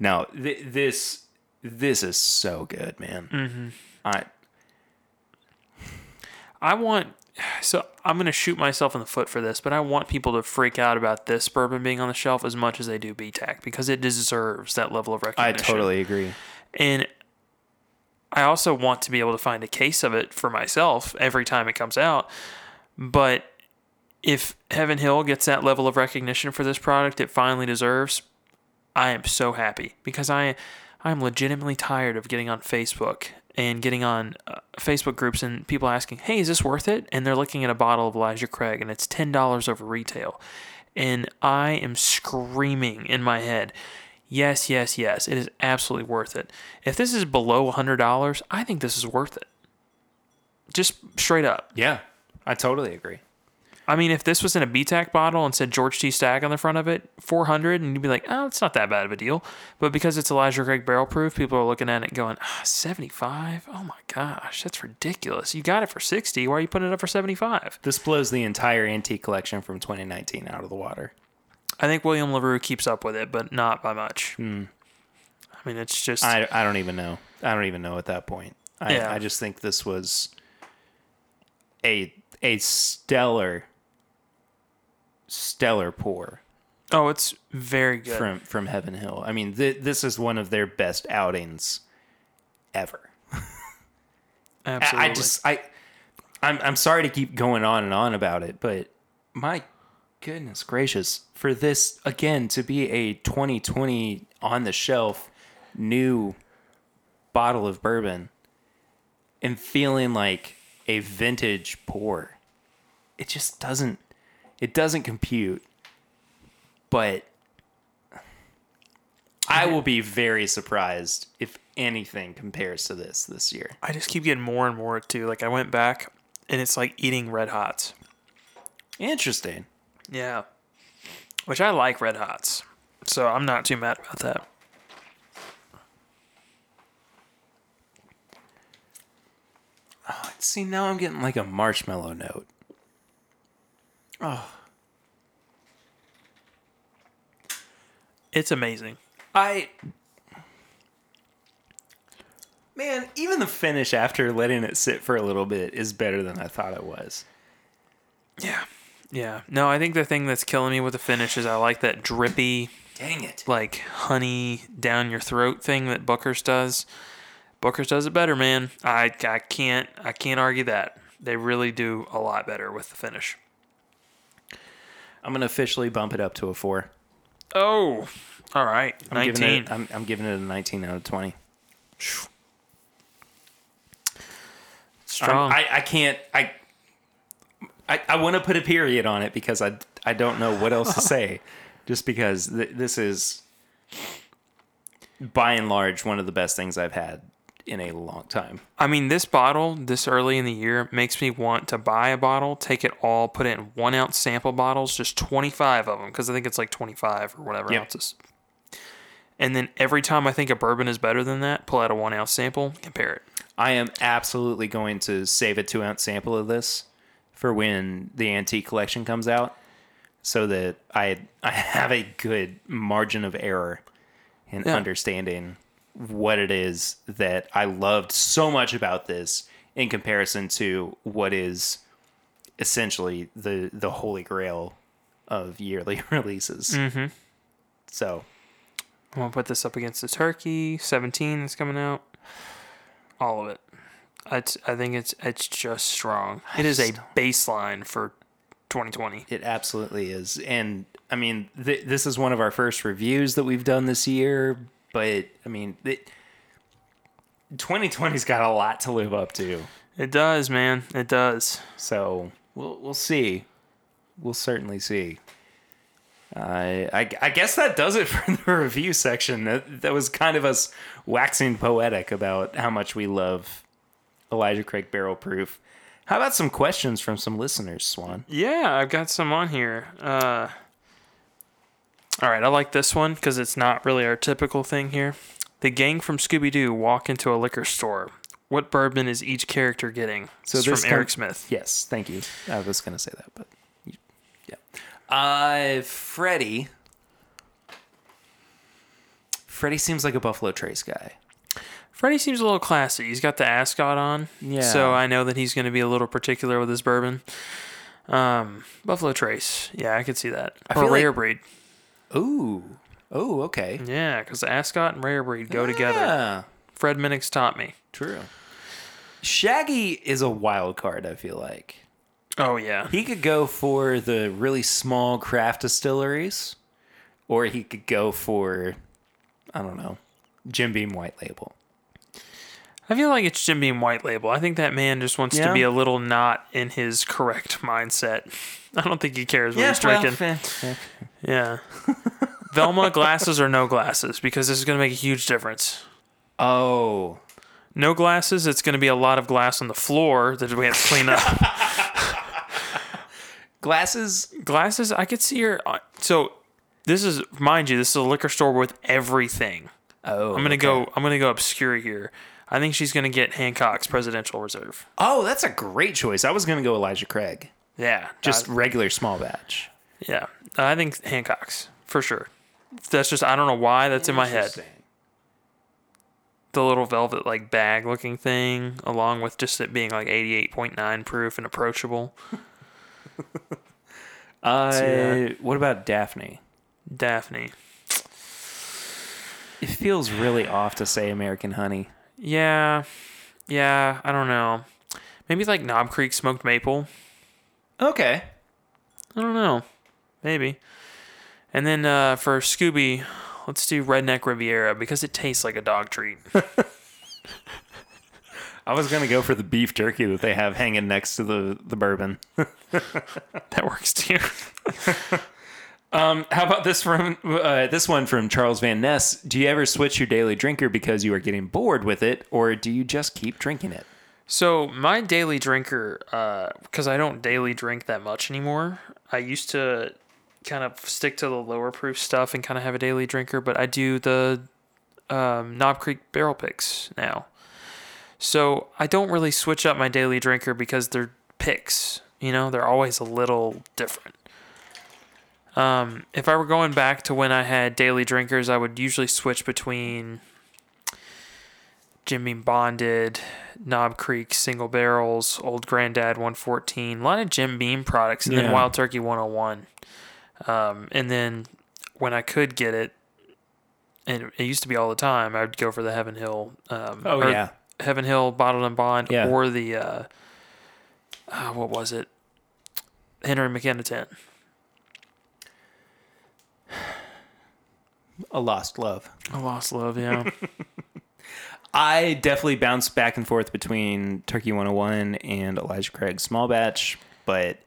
Now th- this this is so good, man. Mm-hmm. I I want. So I'm gonna shoot myself in the foot for this, but I want people to freak out about this bourbon being on the shelf as much as they do BTAC because it deserves that level of recognition. I totally agree. And I also want to be able to find a case of it for myself every time it comes out. But if Heaven Hill gets that level of recognition for this product it finally deserves, I am so happy because I I'm legitimately tired of getting on Facebook and getting on uh, Facebook groups and people asking, "Hey, is this worth it?" And they're looking at a bottle of Elijah Craig and it's ten dollars over retail, and I am screaming in my head. Yes, yes, yes. It is absolutely worth it. If this is below $100, I think this is worth it. Just straight up. Yeah, I totally agree. I mean, if this was in a BTAC bottle and said George T. Stagg on the front of it, 400, and you'd be like, oh, it's not that bad of a deal. But because it's Elijah Craig barrel proof, people are looking at it going, ah, 75? Oh my gosh, that's ridiculous. You got it for 60. Why are you putting it up for 75? This blows the entire antique collection from 2019 out of the water. I think William LaRue keeps up with it, but not by much. I mean, it's just. I, I don't even know. I don't even know at that point. I, Yeah. I just think this was a a stellar stellar pour oh, it's very good. from from Heaven Hill. I mean, th- this is one of their best outings ever. Absolutely. I, I just I I'm I'm sorry to keep going on and on about it, but my goodness gracious, for this again to be a 2020 on the shelf new bottle of bourbon and feeling like a vintage pour. It just doesn't it doesn't compute. But I will be very surprised if anything compares to this this year. I just keep getting more and more too. Like, I went back and it's like eating red hots. Interesting. Yeah. Which I like red hots. So I'm not too mad about that. See, now I'm getting like a marshmallow note. It's amazing. I. Man, even the finish after letting it sit for a little bit is better than I thought it was. Yeah. Yeah. No, I think the thing that's killing me with the finish is I like that drippy, Dang it. like honey down your throat thing that Booker's does. Booker's does it better, man. I, I can't I can't argue that. They really do a lot better with the finish. I'm going to officially bump it up to a four. Oh, all right. I'm Giving 19. it, I'm, I'm giving it a 19 out of 20. Strong. I, I can't. I I, I want to put a period on it because I, I don't know what else to say. Just because th- this is, by and large, one of the best things I've had in a long time. I mean, this bottle this early in the year makes me want to buy a bottle, take it all, put it in one ounce sample bottles, just 25 of them, because I think it's like 25 or whatever Yep. ounces. And then every time I think a bourbon is better than that, pull out a one ounce sample, compare it. I am absolutely going to save a two ounce sample of this for when the antique collection comes out, so that I I have a good margin of error in Yeah. understanding what it is that I loved so much about this in comparison to what is essentially the the holy grail of yearly releases. Mm-hmm. So to put this up against the Turkey 17 that's coming out. All of it. It's, I think it's it's just strong. It is a baseline for 2020. It absolutely is. And I mean, th- this is one of our first reviews that we've done this year, but I mean, it, 2020's got a lot to live up to. It does, man. It does. So we'll we'll see. We'll certainly see. I I, I guess that does it for the review section. That, that was kind of us waxing poetic about how much we love Elijah Craig Barrel Proof. How about some questions from some listeners, Swan? Yeah, I've got some on here. Uh, all right, I like this one because it's not really our typical thing here. The gang from Scooby Doo walk into a liquor store. What bourbon is each character getting? So So this from com- Eric Smith. Yes, thank you. I was going to say that, but yeah. Uh, Freddie. Freddie seems like a Buffalo Trace guy. Freddie seems a little classy. He's got the ascot on, Yeah. so I know that he's going to be a little particular with his bourbon. Um, Buffalo Trace, yeah, I could see that. I or feel like- rare breed, Ooh. Oh, okay. yeah, because ascot and rare breed go together. Ah. Fred Minnick's taught me. true. Shaggy is a wild card, I feel like. Oh yeah, He could go for the really small craft distilleries, or he could go for, I don't know, Jim Beam White Label. I feel like it's Jim Beam White Label. I think that man just wants Yeah. to be a little not in his correct mindset. I don't think he cares what he's drinking. Yeah. Velma glasses or no glasses because this is going to make a huge difference. Oh, No glasses, it's going to be a lot of glass on the floor that we have to clean up. glasses. glasses, I could see her. uh, So this is, mind you, this is a liquor store with everything. Oh, I'm gonna go. I'm gonna go obscure here. I think she's gonna get Hancock's Presidential Reserve. Oh, that's a great choice. I was gonna go Elijah Craig, Yeah, just uh, regular small batch. yeah. I think Hancock's for sure. That's just I don't know why that's in my head. The little velvet like bag looking thing, along with just it being like 88.9 proof and approachable. Uh, what about Daphne? Daphne. It feels really off to say American Honey. Yeah, yeah. I don't know. Maybe like Knob Creek smoked maple. Okay. I don't know. Maybe. And then uh, for Scooby, let's do Redneck Riviera because it tastes like a dog treat. I was gonna go for the beef jerky that they have hanging next to the the bourbon. that works too. Um, how about this from uh, this one from Charles Van Ness? Do you ever switch your daily drinker because you are getting bored with it, or do you just keep drinking it? So my daily drinker, because I don't daily drink that much anymore. I used to kind of stick to the lower proof stuff and kind of have a daily drinker, but I do the um, Knob Creek barrel picks now. So I don't really switch up my daily drinker because they're picks. You know, they're always a little different. Um, if I were going back to when I had daily drinkers, I would usually switch between Jim Beam Bonded, Knob Creek Single Barrels, Old Granddad 114, a lot of Jim Beam products, and Yeah. then Wild Turkey 101. Um, and then when I could get it, and it used to be all the time, I would go for the Heaven Hill. Um, Oh, yeah. Heaven Hill Bottled and Bond, Yeah. or the uh, uh, what was it? Henry McKenna 10. A lost love. A lost love, yeah. I definitely bounce back and forth between Turkey 101 and Elijah Craig Small Batch, but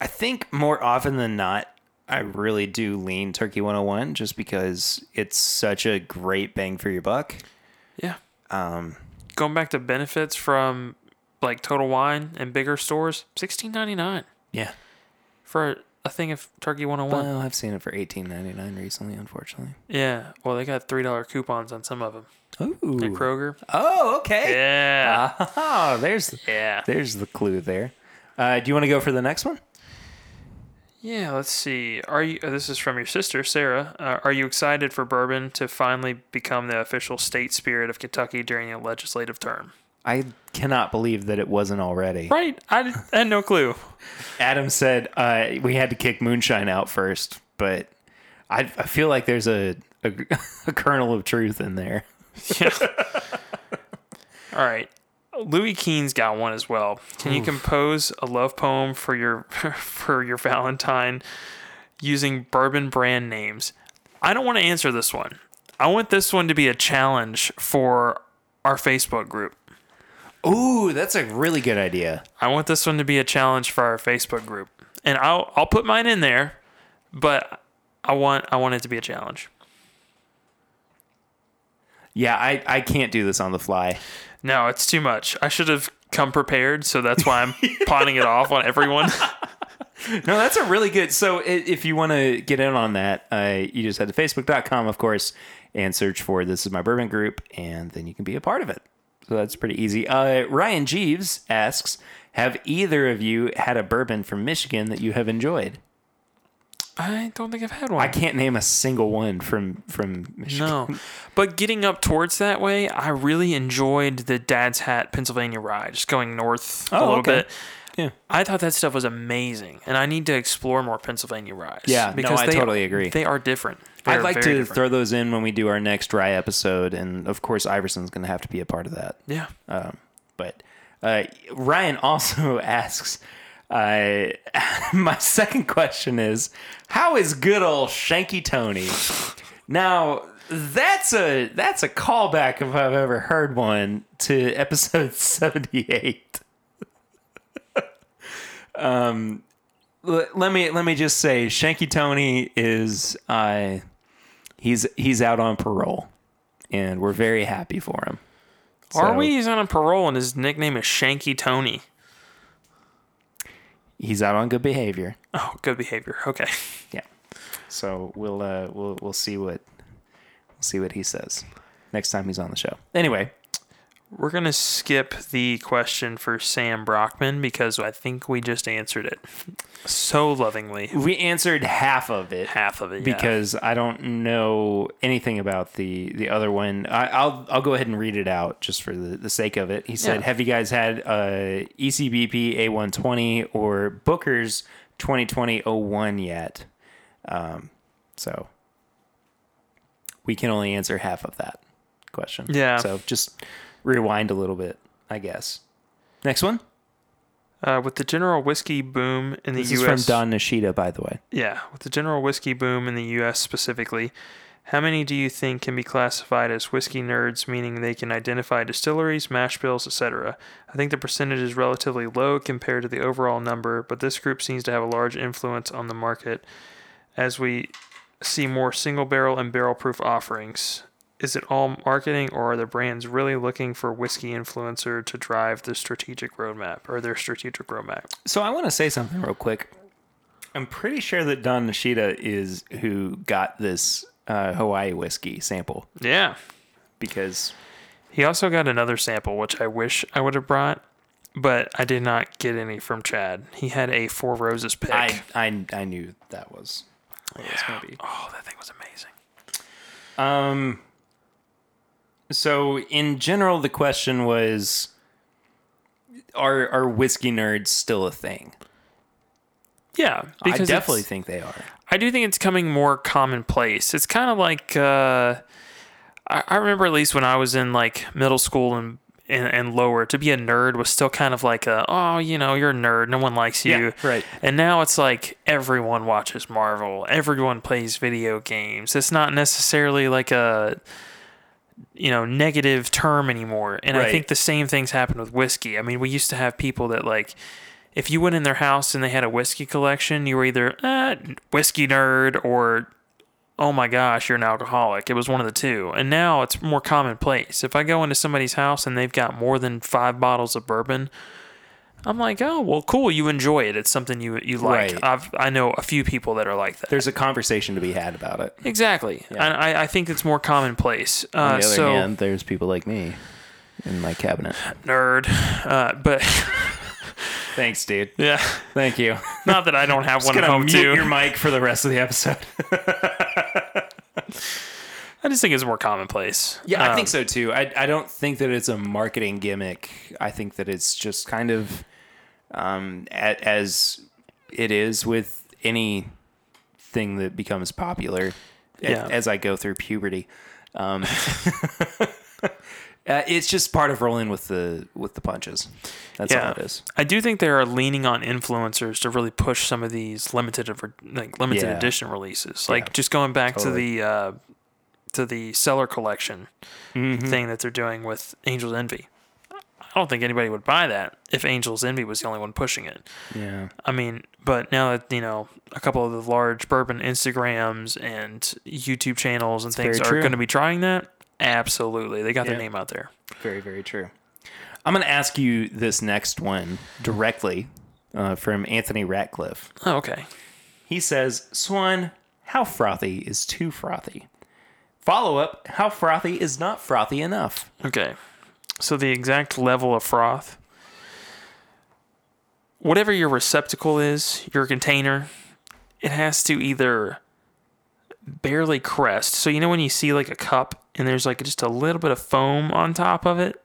I think more often than not, I really do lean Turkey 101 just because it's such a great bang for your buck. yeah. Um, Going back to benefits from like Total Wine and bigger stores, sixteen ninety nine yeah. for a thing of Turkey 101. Well, I've seen it for 18.99 recently, unfortunately. Yeah, well, they got three dollar coupons on some of them Ooh. at Kroger. Oh, okay. Yeah, Oh, there's yeah, there's the clue there. Uh, do you want to go for the next one? Yeah. Let's see. Are you? uh, This is from your sister Sarah. Uh, are you excited for bourbon to finally become the official state spirit of Kentucky during a legislative term? I cannot believe that it wasn't already. Right, I, I had no clue. Adam said uh, we had to kick moonshine out first, but I, I feel like there's a, a a kernel of truth in there. Yeah. All right. Louis Keene's got one as well. Can you compose a love poem for your for your Valentine using bourbon brand names? I don't want to answer this one. I want this one to be a challenge for our Facebook group. Ooh, that's a really good idea. I want this one to be a challenge for our Facebook group. And I'll I'll put mine in there, but I want I want it to be a challenge. Yeah, I, I can't do this on the fly. No, it's too much. I should have come prepared, so that's why I'm pawning it off on everyone. No, that's a really good. So if you want to get in on that, uh, you just head to facebook.com, of course, and search for This Is My Bourbon Group, and then you can be a part of it. So that's pretty easy. Uh, Ryan Jeeves asks Have either of you had a bourbon from Michigan that you have enjoyed? I don't think I've had one. I can't name a single one from from Michigan. No. But getting up towards that way, I really enjoyed the Dad's Hat Pennsylvania rye, just going north a Oh, little okay. bit. Yeah. I thought that stuff was amazing, and I need to explore more Pennsylvania ryes. Yeah, no, I they totally are- agree. They are different. They I'd are like to different. throw those in when we do our next rye episode, and of course, Iverson's going to have to be a part of that. Yeah. Um, but uh, Ryan also asks, uh, my second question is, how is good old Shanky Tony? now, That's a that's a callback if I've ever heard one to episode seventy eight. um, l- let me let me just say, Shanky Tony is uh, he's he's out on parole, and we're very happy for him. Are So, we? He's on a parole, and his nickname is Shanky Tony. He's out on good behavior. Oh, good behavior. Okay. Yeah. So we'll uh we'll we'll see what we'll see what he says next time he's on the show. Anyway, We're going to skip the question for Sam Brockman because I think we just answered it so lovingly. we answered half of it Half of it. yeah. because I don't know anything about the the other one. I, I'll I'll go ahead and read it out just for the, the sake of it. He said, Yeah. "Have you guys had uh, ECBP A120 or Booker's 2020-01 yet?" Um, so we can only answer half of that question. Yeah. So just rewind a little bit, I guess. Next one. Uh, with the general whiskey boom in the This U.S. is from Don Nishida, by the way. Yeah, with the general whiskey boom in the U.S. specifically, how many do you think can be classified as whiskey nerds, meaning they can identify distilleries, mash bills, etc.? I think the percentage is relatively low compared to the overall number, but this group seems to have a large influence on the market as we see more single barrel and barrel proof offerings. Is it all marketing, or are the brands really looking for whiskey influencer to drive the strategic roadmap or their strategic roadmap? So I want to say something real quick. I'm pretty sure that Don Nishida is who got this uh, Hawaii whiskey sample Yeah, because He also got another sample, which I wish I would have brought, but I did not get any from Chad. He had a Four Roses pick. I I, I knew that was what it was going to be. oh, that thing was amazing. Um. So in general, the question was, are are whiskey nerds still a thing? Yeah, I definitely think they are. I do think it's coming more commonplace. It's kind of like uh, I, I remember at least when I was in like middle school and, and and lower, to be a nerd was still kind of like a oh you know you're a nerd, no one likes you. Yeah, right. And now it's like everyone watches Marvel, everyone plays video games. It's not necessarily like a you know negative term anymore. And I think the same things happen with whiskey. I mean, we used to have people that like if you went in their house and they had a whiskey collection, you were either eh, whiskey nerd or oh my gosh, you're an alcoholic. It was one of the two. And now it's more commonplace. If I go into somebody's house and they've got more than five bottles of bourbon, I'm like, oh well, cool. You enjoy it. It's something you you like. Right. I've I know a few people that are like that. There's a conversation to be had about it. exactly. Yeah. And I, I think it's more commonplace. Uh, On the other so hand, there's people like me in my cabinet. nerd, uh, but Thanks, dude. yeah, Thank you. not that I don't have one at home mute too. your mic for the rest of the episode. I just think it's more commonplace. Yeah, I Um, think so too. I I don't think that it's a marketing gimmick. I think that it's just kind of um a, as it is with any thing that becomes popular Yeah. as I go through puberty. Um Uh, it's just part of rolling with the with the punches. That's all it is. I do think they are leaning on influencers to really push some of these limited like limited Yeah. edition releases. Like Yeah. just going back Totally. to the uh, to the cellar collection Mm-hmm. thing that they're doing with Angel's Envy. I don't think anybody would buy that if Angel's Envy was the only one pushing it. Yeah. I mean, but now that you know a couple of the large bourbon Instagrams and YouTube channels and things are going to be trying that, absolutely, they got their name out there. Very, very true. I'm going to ask you this next one directly uh, from Anthony Ratcliffe. Oh, okay. He says, Swan, how frothy is too frothy? Follow up, how frothy is not frothy enough? Okay. So the exact level of froth, whatever your receptacle is, your container, it has to either barely crest. So you know when you see like a cup and there's like just a little bit of foam on top of it?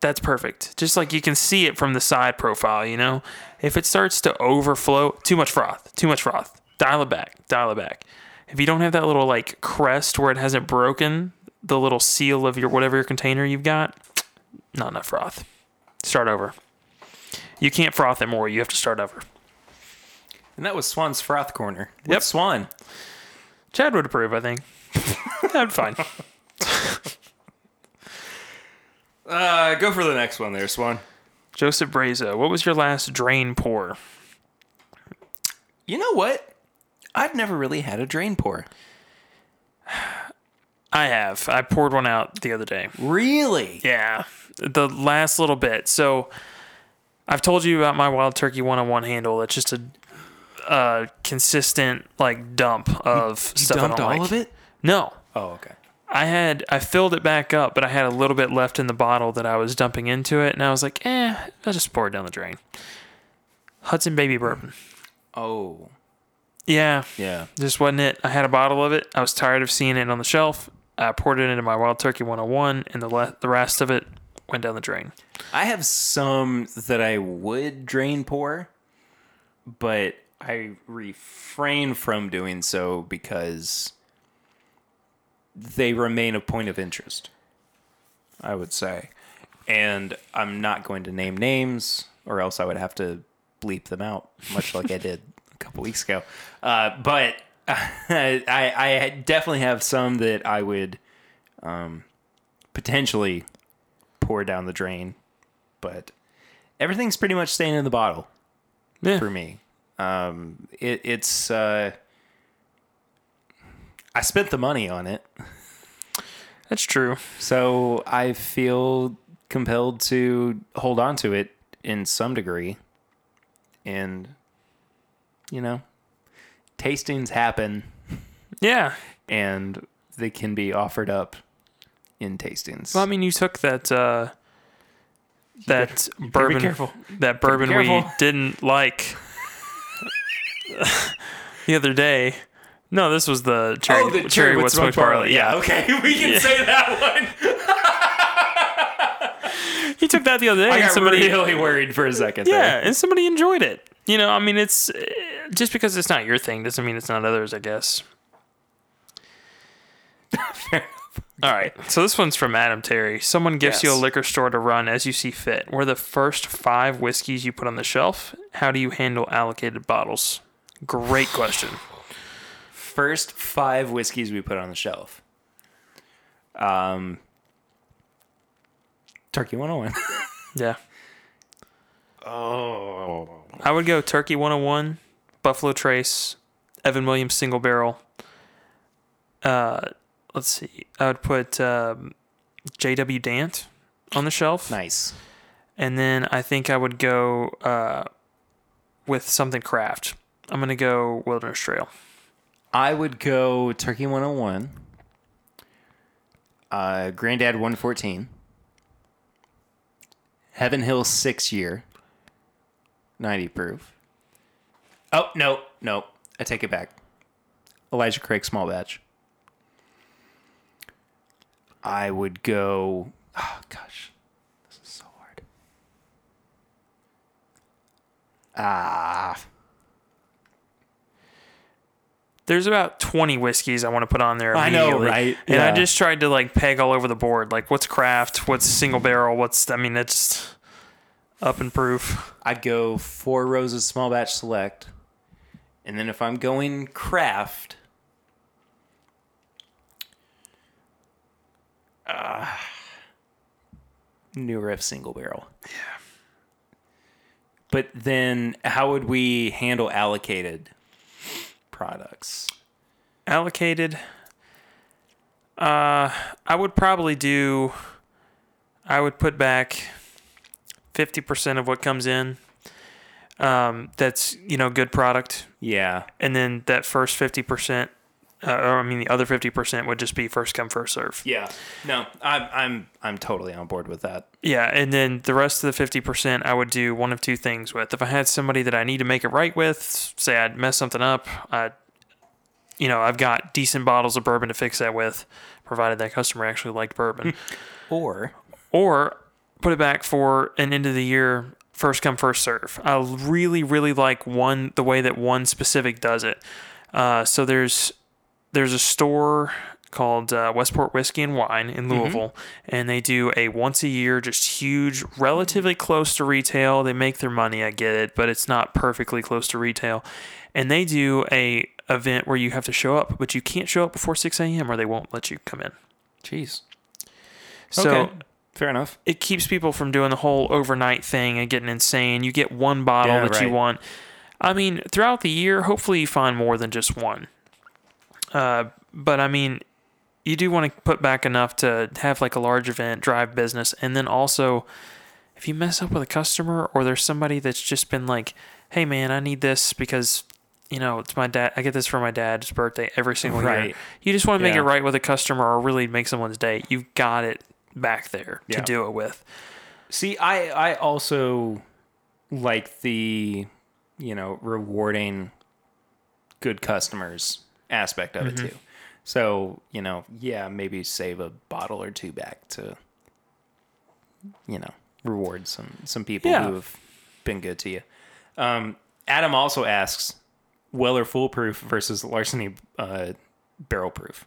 That's perfect. Just like you can see it from the side profile, you know? If it starts to overflow, too much froth, too much froth. Dial it back, dial it back. If you don't have that little like crest where it hasn't broken, the little seal of your whatever your container you've got, not enough froth. Start over. You can't froth it more. You have to start over. And that was Swan's Froth Corner. Yep. Swan? Chad would approve, I think. I'm fine. Uh, go for the next one there, Swan. Joseph Brazo, what was your last drain pour? You know what? I've never really had a drain pour. I have. I poured one out the other day. Really? Yeah, the last little bit. So I've told you about my Wild Turkey 101 handle. It's just a, a consistent like dump of stuff I Dumped don't all like. of it? No, Oh, okay. I had I filled it back up, but I had a little bit left in the bottle that I was dumping into it, and I was like, eh, I'll just pour it down the drain. Hudson Baby Bourbon. Oh, Yeah, yeah. just wasn't it. I had a bottle of it. I was tired of seeing it on the shelf. I poured it into my Wild Turkey 101, and the le- the rest of it went down the drain. I have some that I would drain pour, but I refrain from doing so because they remain a point of interest. I would say. And I'm not going to name names, or else I would have to bleep them out, much like I did a couple weeks ago. Uh, but I, I definitely have some that I would um, potentially pour down the drain, but everything's pretty much staying in the bottle Yeah. for me. Um, it, it's uh, I spent the money on it, That's true. so I feel compelled to hold on to it in some degree, and you know, tastings happen, Yeah. and they can be offered up in tastings. Well, I mean, you took that uh, that be bourbon, careful. that bourbon we didn't like the other day. No, this was the cherry, oh, the cherry wood smoked barley. Yeah, okay, we can say that one. he took that the other day. I and got somebody, really worried for a second. yeah, there. and somebody enjoyed it. You know, I mean, it's just because it's not your thing doesn't mean it's not others. I guess. All right. So this one's from Adam Terry. Someone gives you a liquor store to run as you see fit. What are the first five whiskeys you put on the shelf? How do you handle allocated bottles? Great question. first five whiskeys we put on the shelf. Um, Turkey 101. Yeah. oh. I would go Turkey 101, Buffalo Trace, Evan Williams single barrel. Uh, let's see. I would put um, JW Dant on the shelf. Nice. And then I think I would go uh, with something craft. I'm going to go Wilderness Trail. I would go Turkey 101, uh, Granddad 114, Heaven Hill 6 year, 90 proof. Oh, no, no. I take it back. Elijah Craig small batch. I would go. Oh, gosh. This is so hard. Ah. There's about 20 whiskeys I want to put on there. I know, right? And I just tried to like peg all over the board. Like, what's craft? What's single barrel? What's, I mean, it's up in proof. I'd go four roses small batch select. And then if I'm going craft, uh, new riff single barrel. Yeah. But then how would we handle allocated products? allocated uh i would probably do i would put back 50% of what comes in um that's you know good product Yeah. and then that first 50% uh, or i mean the other 50% would just be first come first serve Yeah. No, I'm I'm I'm totally on board with that. yeah and then the rest of the 50% i would do one of two things with if i had somebody that i need to make it right with say i'd mess something up i you know i've got decent bottles of bourbon to fix that with provided that customer actually liked bourbon Or or put it back for an end of the year first come first serve. I really really like one the way that one specific does it. Uh, so there's there's a store called uh, Westport Whiskey and Wine in Louisville, and they do a once a year, just huge, relatively close to retail. They make their money, I get it, but it's not perfectly close to retail. And they do a event where you have to show up, but you can't show up before 6 a.m. or they won't let you come in. Jeez. So okay. Fair enough. it keeps people from doing the whole overnight thing and getting insane. You get one bottle Yeah, that you want. I mean, throughout the year, hopefully you find more than just one. Uh, but I mean, you do want to put back enough to have like a large event, drive business, and then also, if you mess up with a customer or there's somebody that's just been like, "Hey, man, I need this because." You know, it's my dad. I get this for my dad's birthday every single year. You just want to make Yeah. it right with a customer or really make someone's day. You've got it back there to do it with. See, I I also like the you know rewarding good customers aspect of it too. So you know, yeah, maybe save a bottle or two back to you know reward some some people Yeah. who have been good to you. Um, Adam also asks, Weller Full Proof versus larceny uh, barrel proof.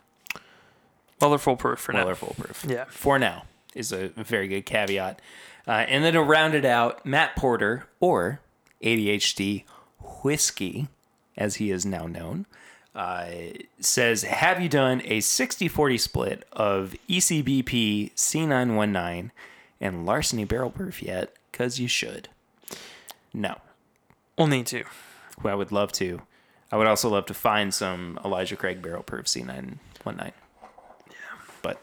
Well, they're foolproof for now. Weller Full Proof. Yeah. For now is a very good caveat. Uh, and then to round it out, Matt Porter, or ADHD Whiskey, as he is now known, uh, says, Have you done a 60 40 split of ECBP C919 and Larceny Barrel Proof yet? Because you should. No. We'll need to. Well, I would love to. I would also love to find some Elijah Craig Barrel Proof C919. Yeah. But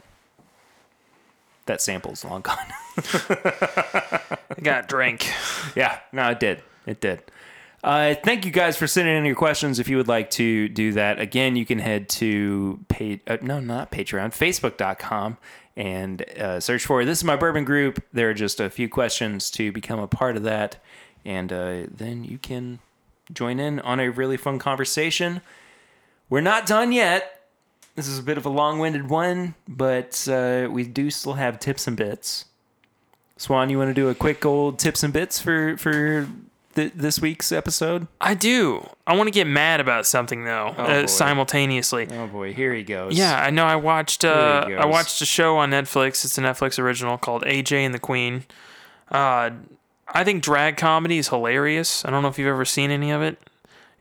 that sample's long gone. I got drink. yeah, no, it did. It did. Uh, thank you guys for sending in your questions. If you would like to do that, again, you can head to pay, uh, no, not Patreon, Facebook.com and uh, search for This is My Bourbon Group. There are just a few questions to become a part of that. And uh, then you can join in on a really fun conversation. We're not done yet. This is a bit of a long winded one, but uh, we do still have tips and bits. Swan, you want to do a quick old tips and bits for for th- this week's episode? I do. I want to get mad about something though, Oh, uh, simultaneously. Oh boy, here he goes. Yeah, I know. I watched. Uh, I watched a show on Netflix. It's a Netflix original called AJ and the Queen. Uh, I think drag comedy is hilarious. I don't know if you've ever seen any of it.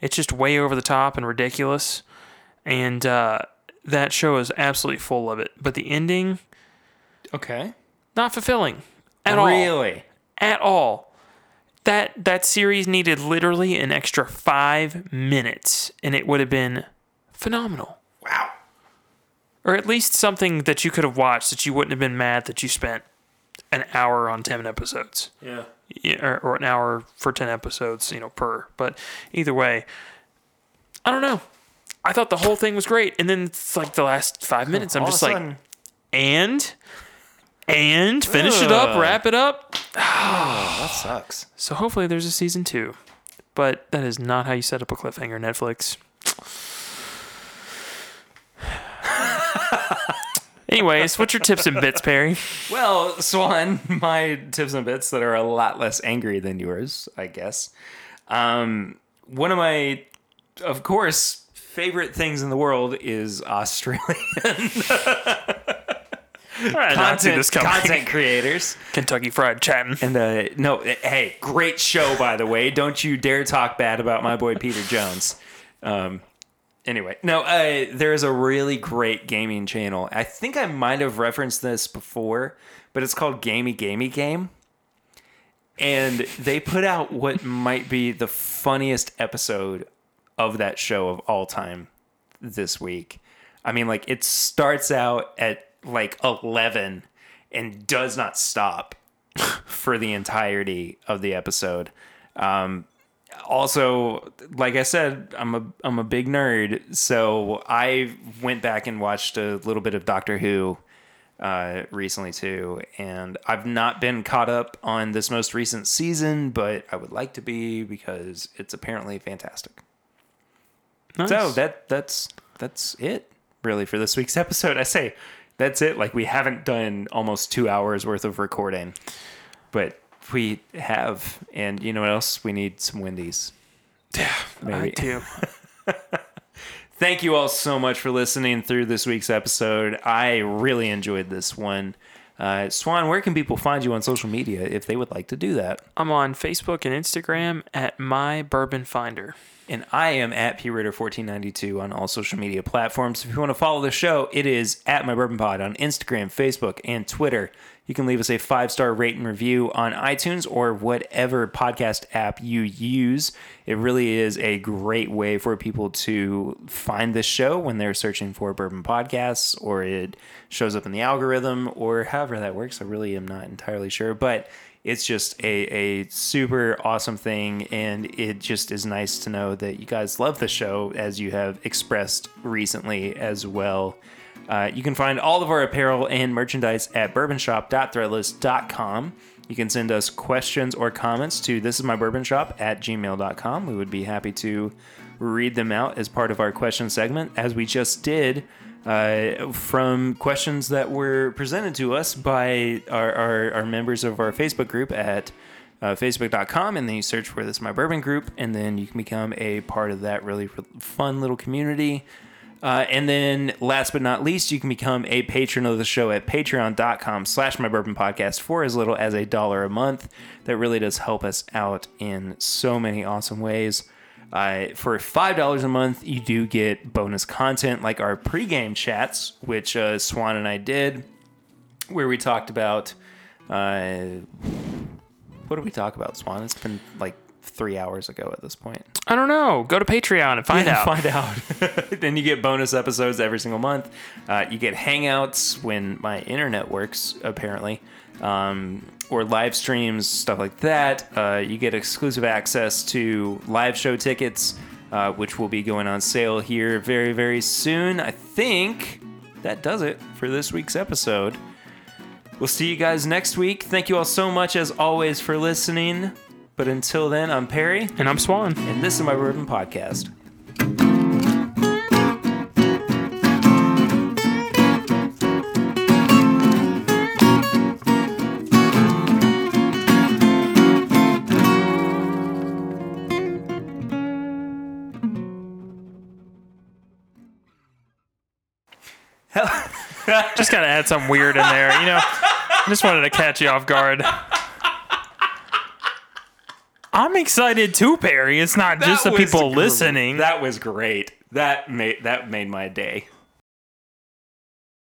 It's just way over the top and ridiculous, and uh, that show is absolutely full of it. But the ending, Okay. not fulfilling at all. really? at all. That that series needed literally an extra five minutes, and it would have been phenomenal. Wow. Or at least something that you could have watched that you wouldn't have been mad that you spent an hour on ten episodes, Yeah. Yeah, or, or an hour for ten episodes, you know, per. But either way, I don't know. I thought the whole thing was great, and then it's like the last five minutes, I'm All just like, sudden- and, and finish it up, Ugh. wrap it up. oh, that sucks. So hopefully there's a season two. But that is not how you set up a cliffhanger, Netflix. Anyways, what's your tips and bits, Perry? Well, Swan, my tips and bits that are a lot less angry than yours, I guess. Um, one of my, of course, favorite things in the world is Australian content, content creators. Kentucky Fried Chatting. And uh, no, hey, great show by the way. Don't you dare talk bad about my boy Peter Jones. Um, anyway, no, uh, there's a really great gaming channel. I think I might have referenced this before, but it's called Gamey Gamey Game. And they put out what might be the funniest episode of that show of all time this week. I mean, like, it starts out at like 11 and does not stop for the entirety of the episode. Um, also, like I said, I'm a I'm a big nerd, so I went back and watched a little bit of Doctor Who uh, recently too, and I've not been caught up on this most recent season, but I would like to be because it's apparently fantastic. Nice. So that that's that's it really for this week's episode. I say that's it. Like we haven't done almost two hours worth of recording, but we have. And you know what else? We need some Wendy's. Yeah. I do. Thank you all so much for listening through this week's episode. I really enjoyed this one. Uh, Swan, where can people find you on social media if they would like to do that? I'm on Facebook and Instagram at My Bourbon Finder. And I am at PRitter1492 on all social media platforms. If you want to follow the show, it is at My Bourbon Pod on Instagram, Facebook, and Twitter. You can leave us a five star rate and review on iTunes or whatever podcast app you use. It really is a great way for people to find this show when they're searching for bourbon podcasts or it shows up in the algorithm or however that works. I really am not entirely sure. But it's just a, a super awesome thing and it just is nice to know that you guys love the show as you have expressed recently as well. Uh, you can find all of our apparel and merchandise at bourbonshop.threadless.com you can send us questions or comments to this is my bourbon shop at gmail.com we would be happy to read them out as part of our question segment as we just did uh, from questions that were presented to us by our, our, our members of our Facebook group at uh, facebook.com and then you search for this my bourbon group and then you can become a part of that really fun little community. Uh, and then last but not least you can become a patron of the show at patreon.com slash my bourbon podcast for as little as a dollar a month. That really does help us out in so many awesome ways uh, for five dollars a month, you do get bonus content like our pregame chats, which uh, Swan and I did, where we talked about. Uh, what did we talk about, Swan? It's been like three hours ago at this point. I don't know. Go to Patreon and find Yeah, out. Find out. then you get bonus episodes every single month. Uh, you get hangouts when my internet works, apparently, um, or live streams, stuff like that. Uh, you get exclusive access to live show tickets, uh, which will be going on sale here very, very soon. I think that does it for this week's episode. We'll see you guys next week. Thank you all so much, as always, for listening. But until then, I'm Perry, And I'm Swan. and this is my Bourbon Podcast. Just gotta add something weird in there. You know, I just wanted to catch you off guard. I'm excited too, Perry. It's not just the people gr- listening. That was great. That made that made my day.